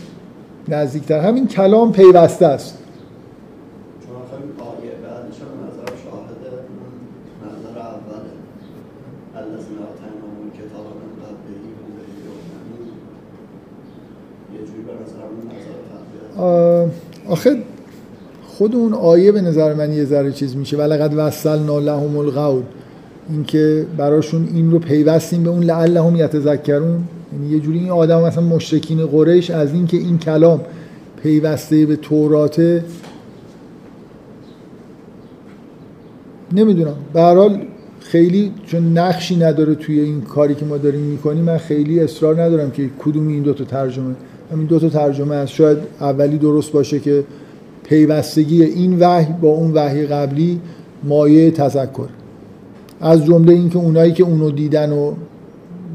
نزدیکتر. همین کلام پیوسته است چون آخر آیه بعدش هم به نظرم شاهد اون نظر اوله الذین آتیناهم الکتاب من قبله هم به یؤمنون یه جوری به نظرم اون نظر تقویت آه، آخه خود اون آیه به نظر من یه ذره چیز میشه. ولقد وصلنا لهم القول اینکه براشون این رو پیوستیم به اون لعلهم یتذکرون. یعنی یه جوری این آدم مثلا مشرکین قریش از اینکه این کلام پیوسته به توراته نمی‌دونم. به هر خیلی چون نقشی نداره توی این کاری که ما داریم می‌کنیم من خیلی اصرار ندارم که کدوم این دو تا ترجمه همین دو تا ترجمه است. شاید اولی درست باشه که پیوستگی این وحی با اون وحی قبلی مایه تذکر. از جمله اینکه اونایی که اونو دیدن و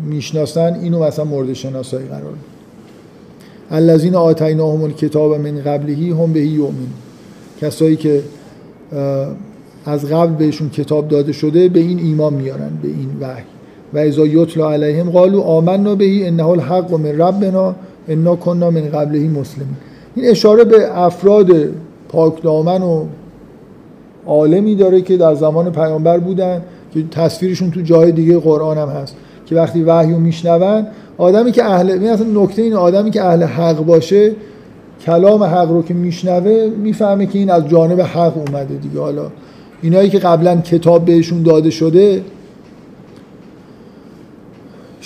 می‌شناسن اینو مثلا مورد شناسایی قرار الذین آتیناهم الکتاب من قبلهی هم بهی یؤمنون. کسایی که از قبل بهشون کتاب داده شده به این ایمان میارن به این وحی. و اذا یتلا علیهم قالوا آمنا بهی انه الحق من ربنا انا کنا من قبلهی مسلمین این اشاره به افراد پاکدامن و عالمی داره که در زمان پیامبر بودن که تصویرشون تو جای دیگه قرآن هم هست. که وقتی وحی رو میشنون آدمی که اهل این اصلا نکته این آدمی که اهل حق باشه کلام حق رو که میشنوه می‌فهمه که این از جانب حق اومده دیگه. حالا اینایی که قبلا کتاب بهشون داده شده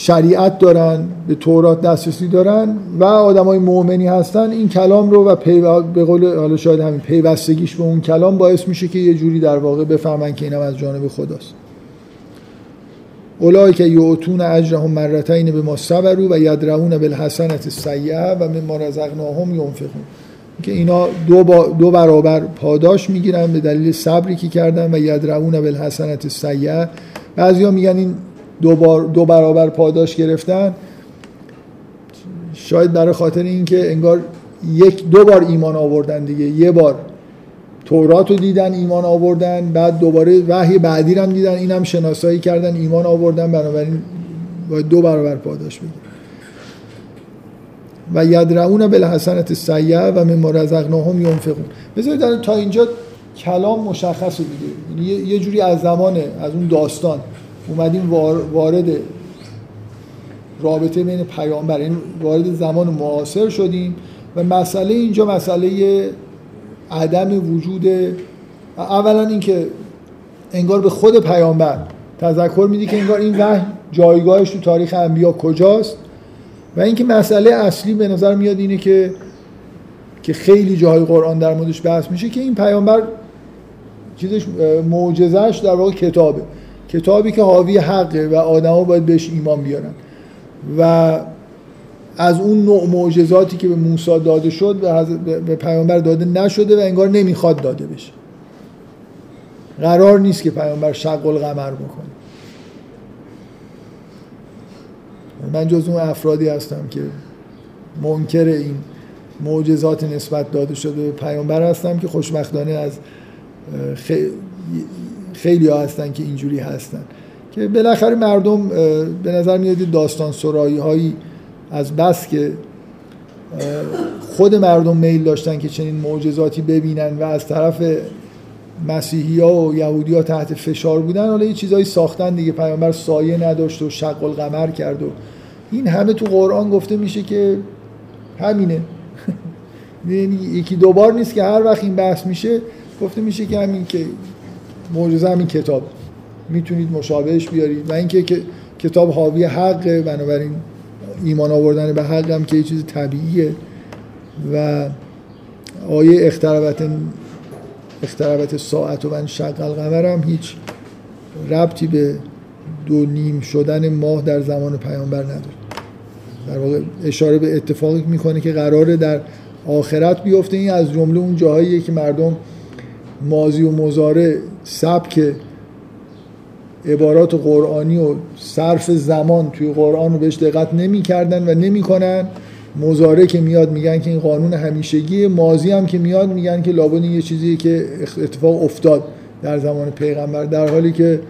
شریعت دارن به تورات دسترسی دارن و آدمای مؤمنی هستن. این کلام رو و پیو... به قول حالا شاید همین پیوستگیش به اون کلام باعث میشه که یه جوری در واقع بفهمن که اینم از جانب خداست. اولای که یعطون اجرهم مرتین به ما صبروا و یدرؤون بالحسنت السیئه و مما رزقناهم ینفقون. که اینا دو, با دو برابر پاداش می‌گیرن به دلیل صبری که کردن و یدرؤون بالحسنت السیئه. بعضیا میگن این دو, بار دو برابر پاداش گرفتن شاید برای خاطر اینکه انگار یک دو بار ایمان آوردن دیگه. یه بار تورات رو دیدن ایمان آوردن بعد دوباره وحی بعدی رو هم دیدن. اینم شناسایی کردن ایمان آوردن بنابراین باید دو برابر پاداش بگیرن. و یدرعون بالحسنت السیئه و مما رزقناهم ینفقون. بذارید تا اینجا کلام مشخصه دیگه یعنی یه جوری از زمان از اون داستان. اومدیم وارد رابطه بین پیامبر این وارد زمان معاصر شدیم و مسئله اینجا مسئله عدم وجود اولا اینکه انگار به خود پیامبر تذکر میدی که انگار این وحی جایگاهش تو تاریخ انبیا کجاست و اینکه مسئله اصلی به نظر میاد اینه که که خیلی جاهای قرآن در موردش بحث میشه که این پیامبر چیزش معجزهش در واقع کتابه. کتابی که حاوی حقه و آدما باید بهش ایمان بیارن. و از اون نوع معجزاتی که به موسی داده شد به پیامبر داده نشده و انگار نمی‌خواد داده بشه. قرار نیست که پیامبر شق القمر بکنه. من جز اون افرادی هستم که منکر این معجزات نسبت داده شده به پیامبر هستم که خوشبختانه از خیلی ها هستن که اینجوری هستن. که بالاخره مردم به نظر میاد داستان سرایی هایی از بس که خود مردم میل داشتن که چنین معجزاتی ببینن و از طرف مسیحی ها و یهودی ها تحت فشار بودن حالا یه چیزایی ساختن دیگه پیامبر سایه نداشت و شق القمر کرد و این همه تو قرآن گفته میشه که همینه. یکی دوبار نیست که هر وقت این بحث میشه گفته میشه که همین که معجزه همین کتاب. می‌تونید مشابهش بیارید. و اینکه کتاب حاوی حقه بنابراین ایمان آوردن به حق هم که یه چیز طبیعیه. و آیه اختربت اخترابت ساعت و من شق القمر هم هیچ ربطی به دو نیم شدن ماه در زمان پیامبر نداره. در واقع اشاره به اتفاقی می‌کنه که قراره در آخرت بیفته. این از جمله اون جاهاییه که مردم ماضی و مزاره سبک عبارات قرآنی و صرف زمان توی قرآن رو بهش دقت نمی‌کردن و نمی‌کنن. مزاره که میاد میگن که این قانون همیشگی ماضی هم که میاد میگن که لابد یه چیزیه که اتفاق افتاد در زمان پیغمبر. در حالی که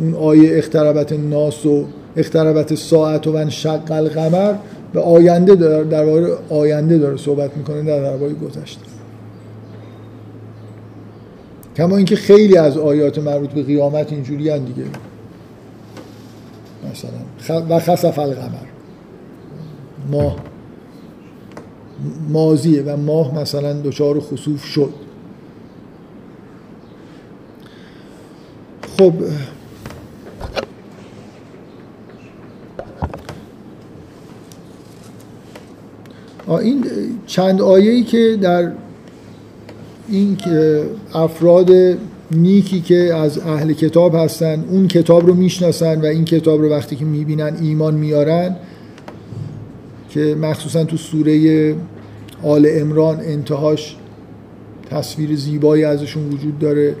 اون آیه اختربت ناس و اختربت ساعت و من شق القمر به آینده در واقع آینده داره صحبت می‌کنه در درباره گذشته. کما اینکه خیلی از آیات مربوط به قیامت اینجوری هم دیگه. مثلا و خسف القمر. ماه. مازیه و ماه مثلا دچار خسوف شد. خب این چند آیه‌ای که در این افراد نیکی که از اهل کتاب هستن اون کتاب رو می‌شناسن و این کتاب رو وقتی که می‌بینن ایمان میارن که مخصوصا تو سوره آل امران انتهاش تصویر زیبایی ازشون وجود داره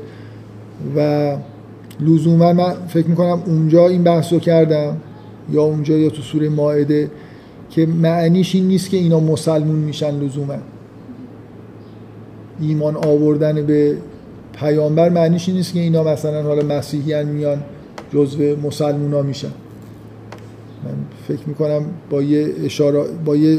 و لزوما من فکر می‌کنم اونجا این بحث رو کردم یا اونجا یا تو سوره ماعده که معنیش این نیست که اینا مسلمون میشن لزوما. ایمان آوردن به پیامبر معنیش این نیست که اینا مثلا حالا مسیحیان میان جزو مسلمون ها میشن. من فکر می‌کنم با یه اشاره با یه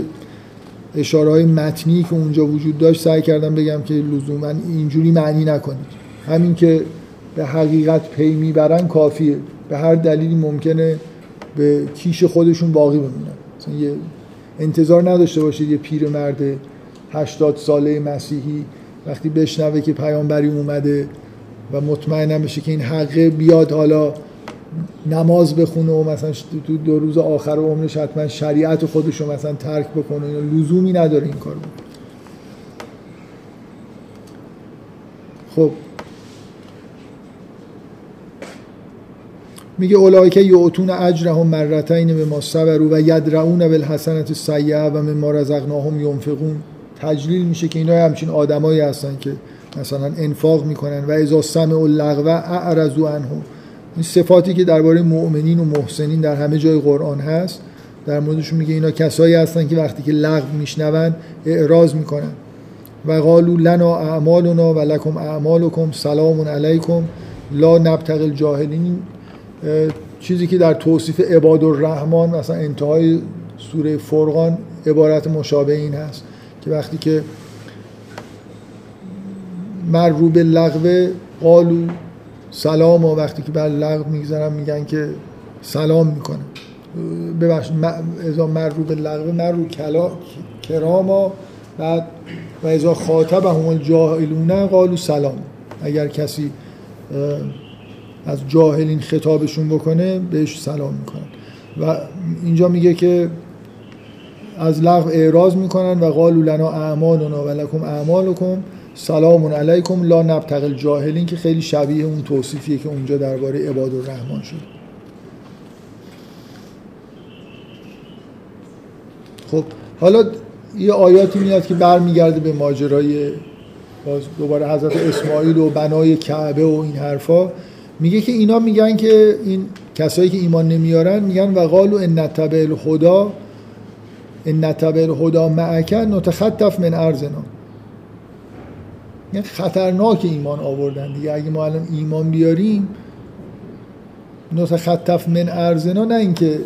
اشاره های متنی که اونجا وجود داشت سعی کردم بگم که لزوما اینجوری معنی نکنید. همین که به حقیقت پی می‌برن کافیه. به هر دلیلی ممکنه به کیش خودشون باقی بمونن. یه انتظار نداشته باشید یه پیرمرد 80 ساله مسیحی وقتی بشنوه که پیامبری اومده و مطمئنم بشه که این حقه بیاد حالا نماز بخونه و مثلا تو دو روز آخر عمرش حتما شریعت خودش رو مثلا ترک بکنه. لزومی نداره این کار بکنه. خب. میگه اولایکه یعتون اجرهم مرتین به ما صبروا و یدرعون بالحسنت السیئه و مما رزقناهم ینفقون. تجلیل میشه که اینا همچین آدمایی هستن که مثلا انفاق می‌کنن و اذا سمع اللغو اعرضوا عنه این صفاتی که درباره مؤمنین و محسنین در همه جای قرآن هست در موردشون میگه اینا کسایی هستن که وقتی که لغو میشنون اعراض می‌کنن. و قالوا لنا اعمالنا و لکم اعمالکم سلام علیکم لا نبتغ الجاهلین. چیزی که در توصیف عباد الرحمن مثلا انتهای سوره فرقان عبارت مشابه این هست. که وقتی که مرو به لغوه قالو سلام و وقتی که بر لغو می‌گذارن میگن که سلام می‌کنن. ببخش ازا مرو به لغوه مرو کلا کراما بعد و ازا خاطب هم الجاهلونه قالو سلام. اگر کسی از جاهلین خطابشون بکنه بهش سلام می‌کنن. و اینجا میگه که از لغو اعراض می‌کنن و قالوا لنا اعمالنا و لکم اعمالکم. سلام علیکم. لا نبتغ الجاهلین که خیلی شبیه اون توصیفیه که اونجا درباره عباد الرحمن شد. خب حالا یه آیاتی میاد که برمیگرده به ماجرای باز دوباره حضرت اسماعیل و بنای کعبه و این حرفا. میگه که اینا میگن که این کسایی که ایمان نمیارن میگن و قالو ان نتبع الهدا ان نتبع الهدا معکن نتخطف من ارزنا یعنی خطرناک ایمان آوردن دیگه. اگه ما الان ایمان بیاریم نتخطف من ارزنا نه اینکه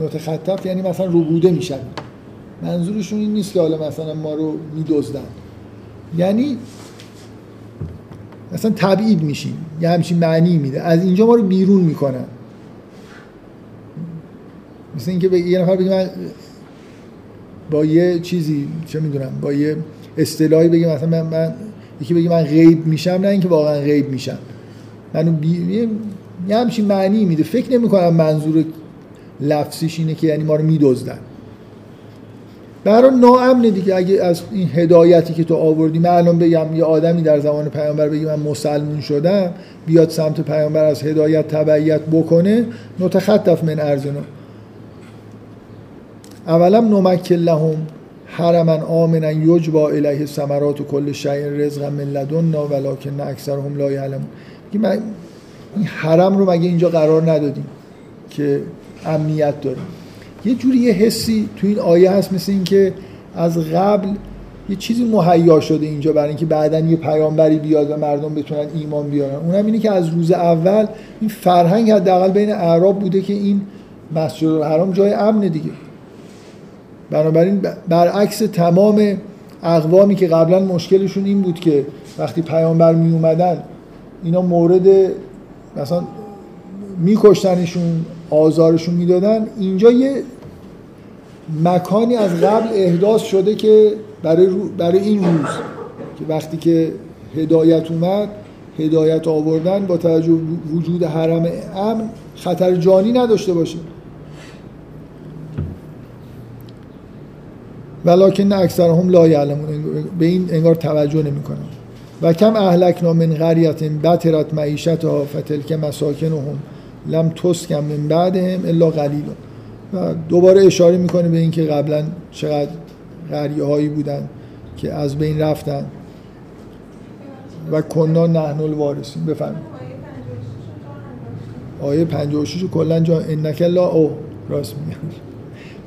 نتخطف یعنی مثلا روبوده میشن. منظورشون این نیست که حالا مثلا ما رو میدزدن. یعنی مثلا تبعید میشیم. یه همچین معنی میده. از اینجا ما رو بیرون می‌کنن. مثل اینکه یه نفر بگه من با یه چیزی چه می‌دونم با یه اصطلاحی بگه مثلا من, من یکی بگه من غیب میشم نه اینکه واقعا غیب میشم. منو بی... یه همچین معنی میده. فکر نمی کنم منظور لفظیش اینه که یعنی ما رو میدزدن. برای ناامنه دیگه اگه از این هدایتی که تو آوردی من الان بگم یه آدمی در زمان پیامبر بگی من مسلمون شدم بیاد سمت پیامبر از هدایت تبعیت بکنه نتخطف من ارزنا اولا نمکل لهم حرما آمنا یجبا الیه ثمرات و کل شیء رزقا من لدنا ولکن اکثرهم لا یعلمون. من این حرم رو مگه اینجا قرار ندادیم که امنیت داریم؟ یه جوری یه حسی تو این آیه هست مثل اینکه از قبل یه چیزی مهیا شده اینجا برای اینکه بعدا یه پیامبری بیاد و مردم بتونن ایمان بیارن. اونم اینه که از روز اول این فرهنگ حداقل بین اعراب بوده که این مسجد الحرام جای امن دیگه. بنابراین برعکس تمام اقوامی که قبلا مشکلشون این بود که وقتی پیامبر می اومدن اینا مورد مثلا میکشتنشون آزارشون می‌دادن. اینجا یه مکانی از قبل احداث شده که برای, برای این روز که وقتی که هدایت اومد هدایت آوردن با توجه وجود حرم امن خطر جانی نداشته باشه. ولکن اکثرهم لا یعلمون به این انگار توجه نمی‌کنن. و کم اهلکنا من قریت بترت معیشتها فتلک مساکنهم لم تسکم من بعدهم الا قلیل و دوباره اشاره می‌کنه به اینکه قبلا چقدر قریه هایی بودن که از بین رفتن. و کنا نحن الوارثین بفرمایید. آیه 56 کلا جا انک لا او راست میگم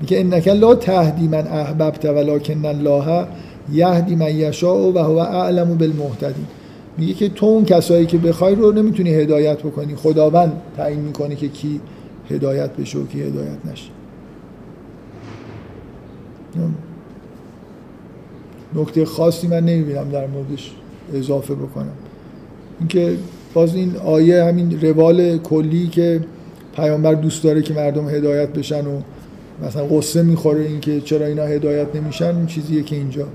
میگه انک لا تهدی من احببت ولکن الله یهدی من یشاء و هو اعلم بالمهتدین. میگه که تو اون کسایی که بخوای رو نمی‌تونی هدایت بکنی. خداوند تعیین می‌کنه که کی هدایت بشه و کی هدایت نشه. نکته خاصی من نمی‌بینم در موردش اضافه بکنم. اینکه باز این آیه همین روال کلی که پیامبر دوست داره که مردم هدایت بشن و مثلا قصه می‌خوره اینکه چرا اینا هدایت نمیشن این چیزیه که اینجا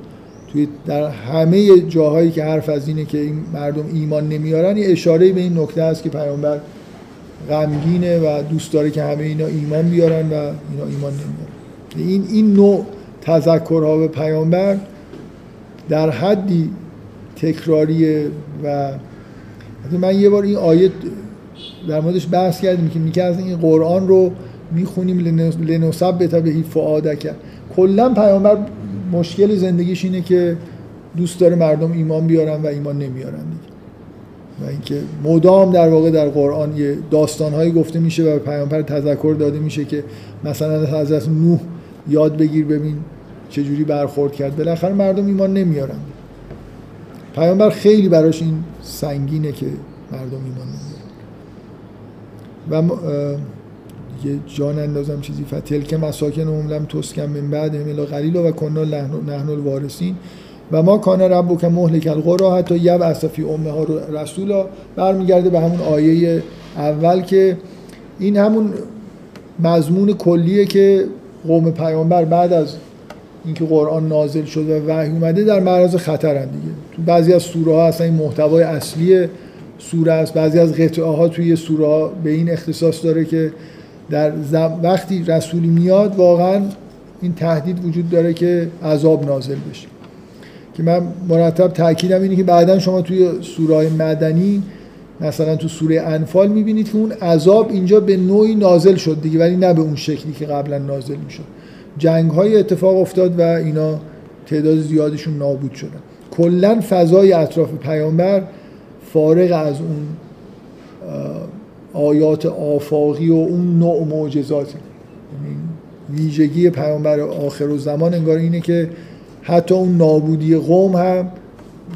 توی در همه جاهایی که حرف از اینه که این مردم ایمان نمیارن یه اشاره به این نکته است که پیامبر غمگینه و دوست داره که همه اینا ایمان بیارن و اینا ایمان نمیارن. این این نوع تذکرها به پیامبر در حدی تکراریه و من یه بار این آیه در موردش بحث کردیم که میگه از این قرآن رو می‌خونیم لنصب به بهی فعادک. کلا پیامبر مشکل زندگیش اینه که دوست داره مردم ایمان بیارن و ایمان نمیارن دیگه. و اینکه مدام در واقع در قرآن یه داستانهایی گفته میشه و پیامبر تذکر داده میشه که مثلا از نوح یاد بگیر ببین چجوری برخورد کرد. بالاخره مردم ایمان نمیارن. پیامبر خیلی براش این سنگینه که مردم ایمان نمیارن. و یه جان اندازم چیزی فتل که مساکن لم تسکن من بعد الا قلیل و کنا نحن الوارثین. و ما کان رب که مهلک القرا حتی یب اسفی امه ها رسولا. برمیگرده به همون آیه اول که این همون مضمون کلیه که قوم پیامبر بعد از اینکه قرآن نازل شده و وحی اومده در معرض خطرن دیگه. تو بعضی از سوره ها اصلا این محتوای اصلی سوره است. بعضی از قطعه ها توی سوره ها به این اختصاص داره که در وقتی رسولی میاد واقعا این تهدید وجود داره که عذاب نازل بشه. که من مرتب تاکیدم اینه که بعدا شما توی سوره مدنی مثلا تو سوره انفال می‌بینید که اون عذاب اینجا به نوعی نازل شد دیگه ولی نه به اون شکلی که قبلا نازل می‌شد. جنگ های اتفاق افتاد و اینا تعداد زیادشون نابود شدن. کلا فضای اطراف پیامبر فارغ از اون آیات آفاقی و اون نوع معجزاتی یعنی ویژگی پیامبر آخر و زمان انگار اینه که حتی اون نابودی قوم هم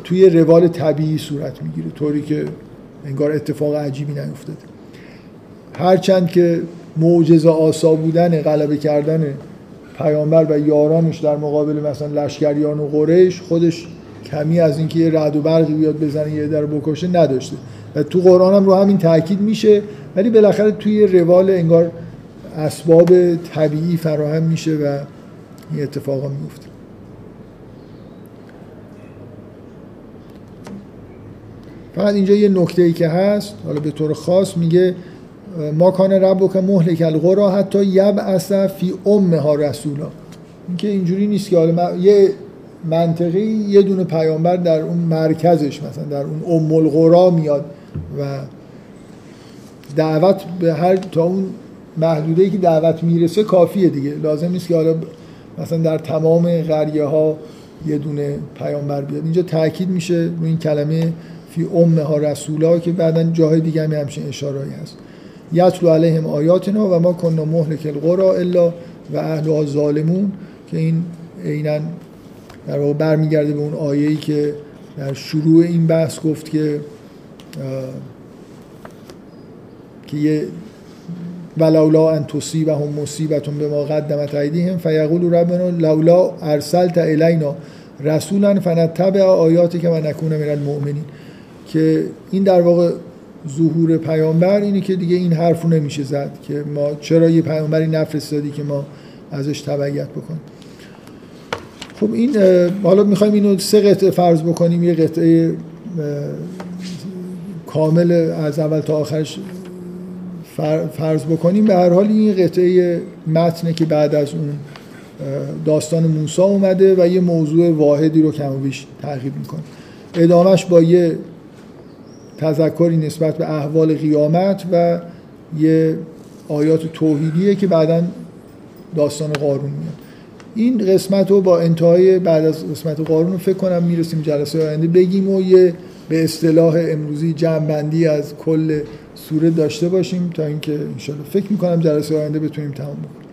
توی روال طبیعی صورت می‌گیره طوری که انگار اتفاق عجیبی نیفتاده. هرچند که معجزه آسا بودن غلبه کردن پیامبر و یارانش در مقابل مثلا لشکریان و قریش خودش کمی از اینکه یه رعد و برقی بیاد بزنه یه در بکشه نداشته. تو قرآن هم رو همین تاکید میشه ولی بالاخره توی روال انگار اسباب طبیعی فراهم میشه و این اتفاقا میفته. فقط اینجا یه نکته ای که هست حالا به طور خاص میگه ما کان رب که مهلک القرا حتی یب فی ام ها رسولا اینکه اینجوری نیست که حالا یه منطقی یه دونه پیامبر در اون مرکزش مثلا در اون ام القرا میاد. و دعوت به هر تا اون محدوده ای که دعوت می‌رسه کافیه دیگه. لازم نیست که حالا مثلا در تمام قریه ها یه دونه پیامبر بیاد. اینجا تاکید میشه روی این کلمه فی امها رسولا که بعدا جاهای دیگه هم همچین اشارهایی هست. یتلو علیهم آیاتنا و ما کننا مهلک القرا الا و اهلها ظالمون که این عینا در واقع برمیگرده به اون آیه‌ای که در شروع این بحث گفت که که یه ولولا ان تصیبهم مصیبت به ما قدمت ایدیهم فیقول ربنا لولا ارسلت الینا رسولا فنتبع آیاتی که من نکون من المؤمنین. که این در واقع ظهور پیامبر اینه که دیگه این حرفو نمیشه زد که ما چرا یه پیامبری نفرستادی که ما ازش تبعیت بکنیم. خب این حالا می‌خوایم اینو سه قطعه فرض بکنیم یه قطعه کامل از اول تا آخرش فرض بکنیم به هر حال این قطعه متنه که بعد از اون داستان موسی اومده و یه موضوع واحدی رو کم و بیش تغییر می‌کنه. ادامش با یه تذکری نسبت به احوال قیامت و یه آیات توحیدیه که بعدا داستان قارون میاد. این قسمت رو با انتهای بعد از قسمت قارون رو فکر کنم می‌رسیم جلسه آینده بگیم و یه به اصطلاح امروزی جمعبندی از کل سوره داشته باشیم تا اینکه انشالله فکر می‌کنم جلسه آینده بتونیم تمام بکنیم.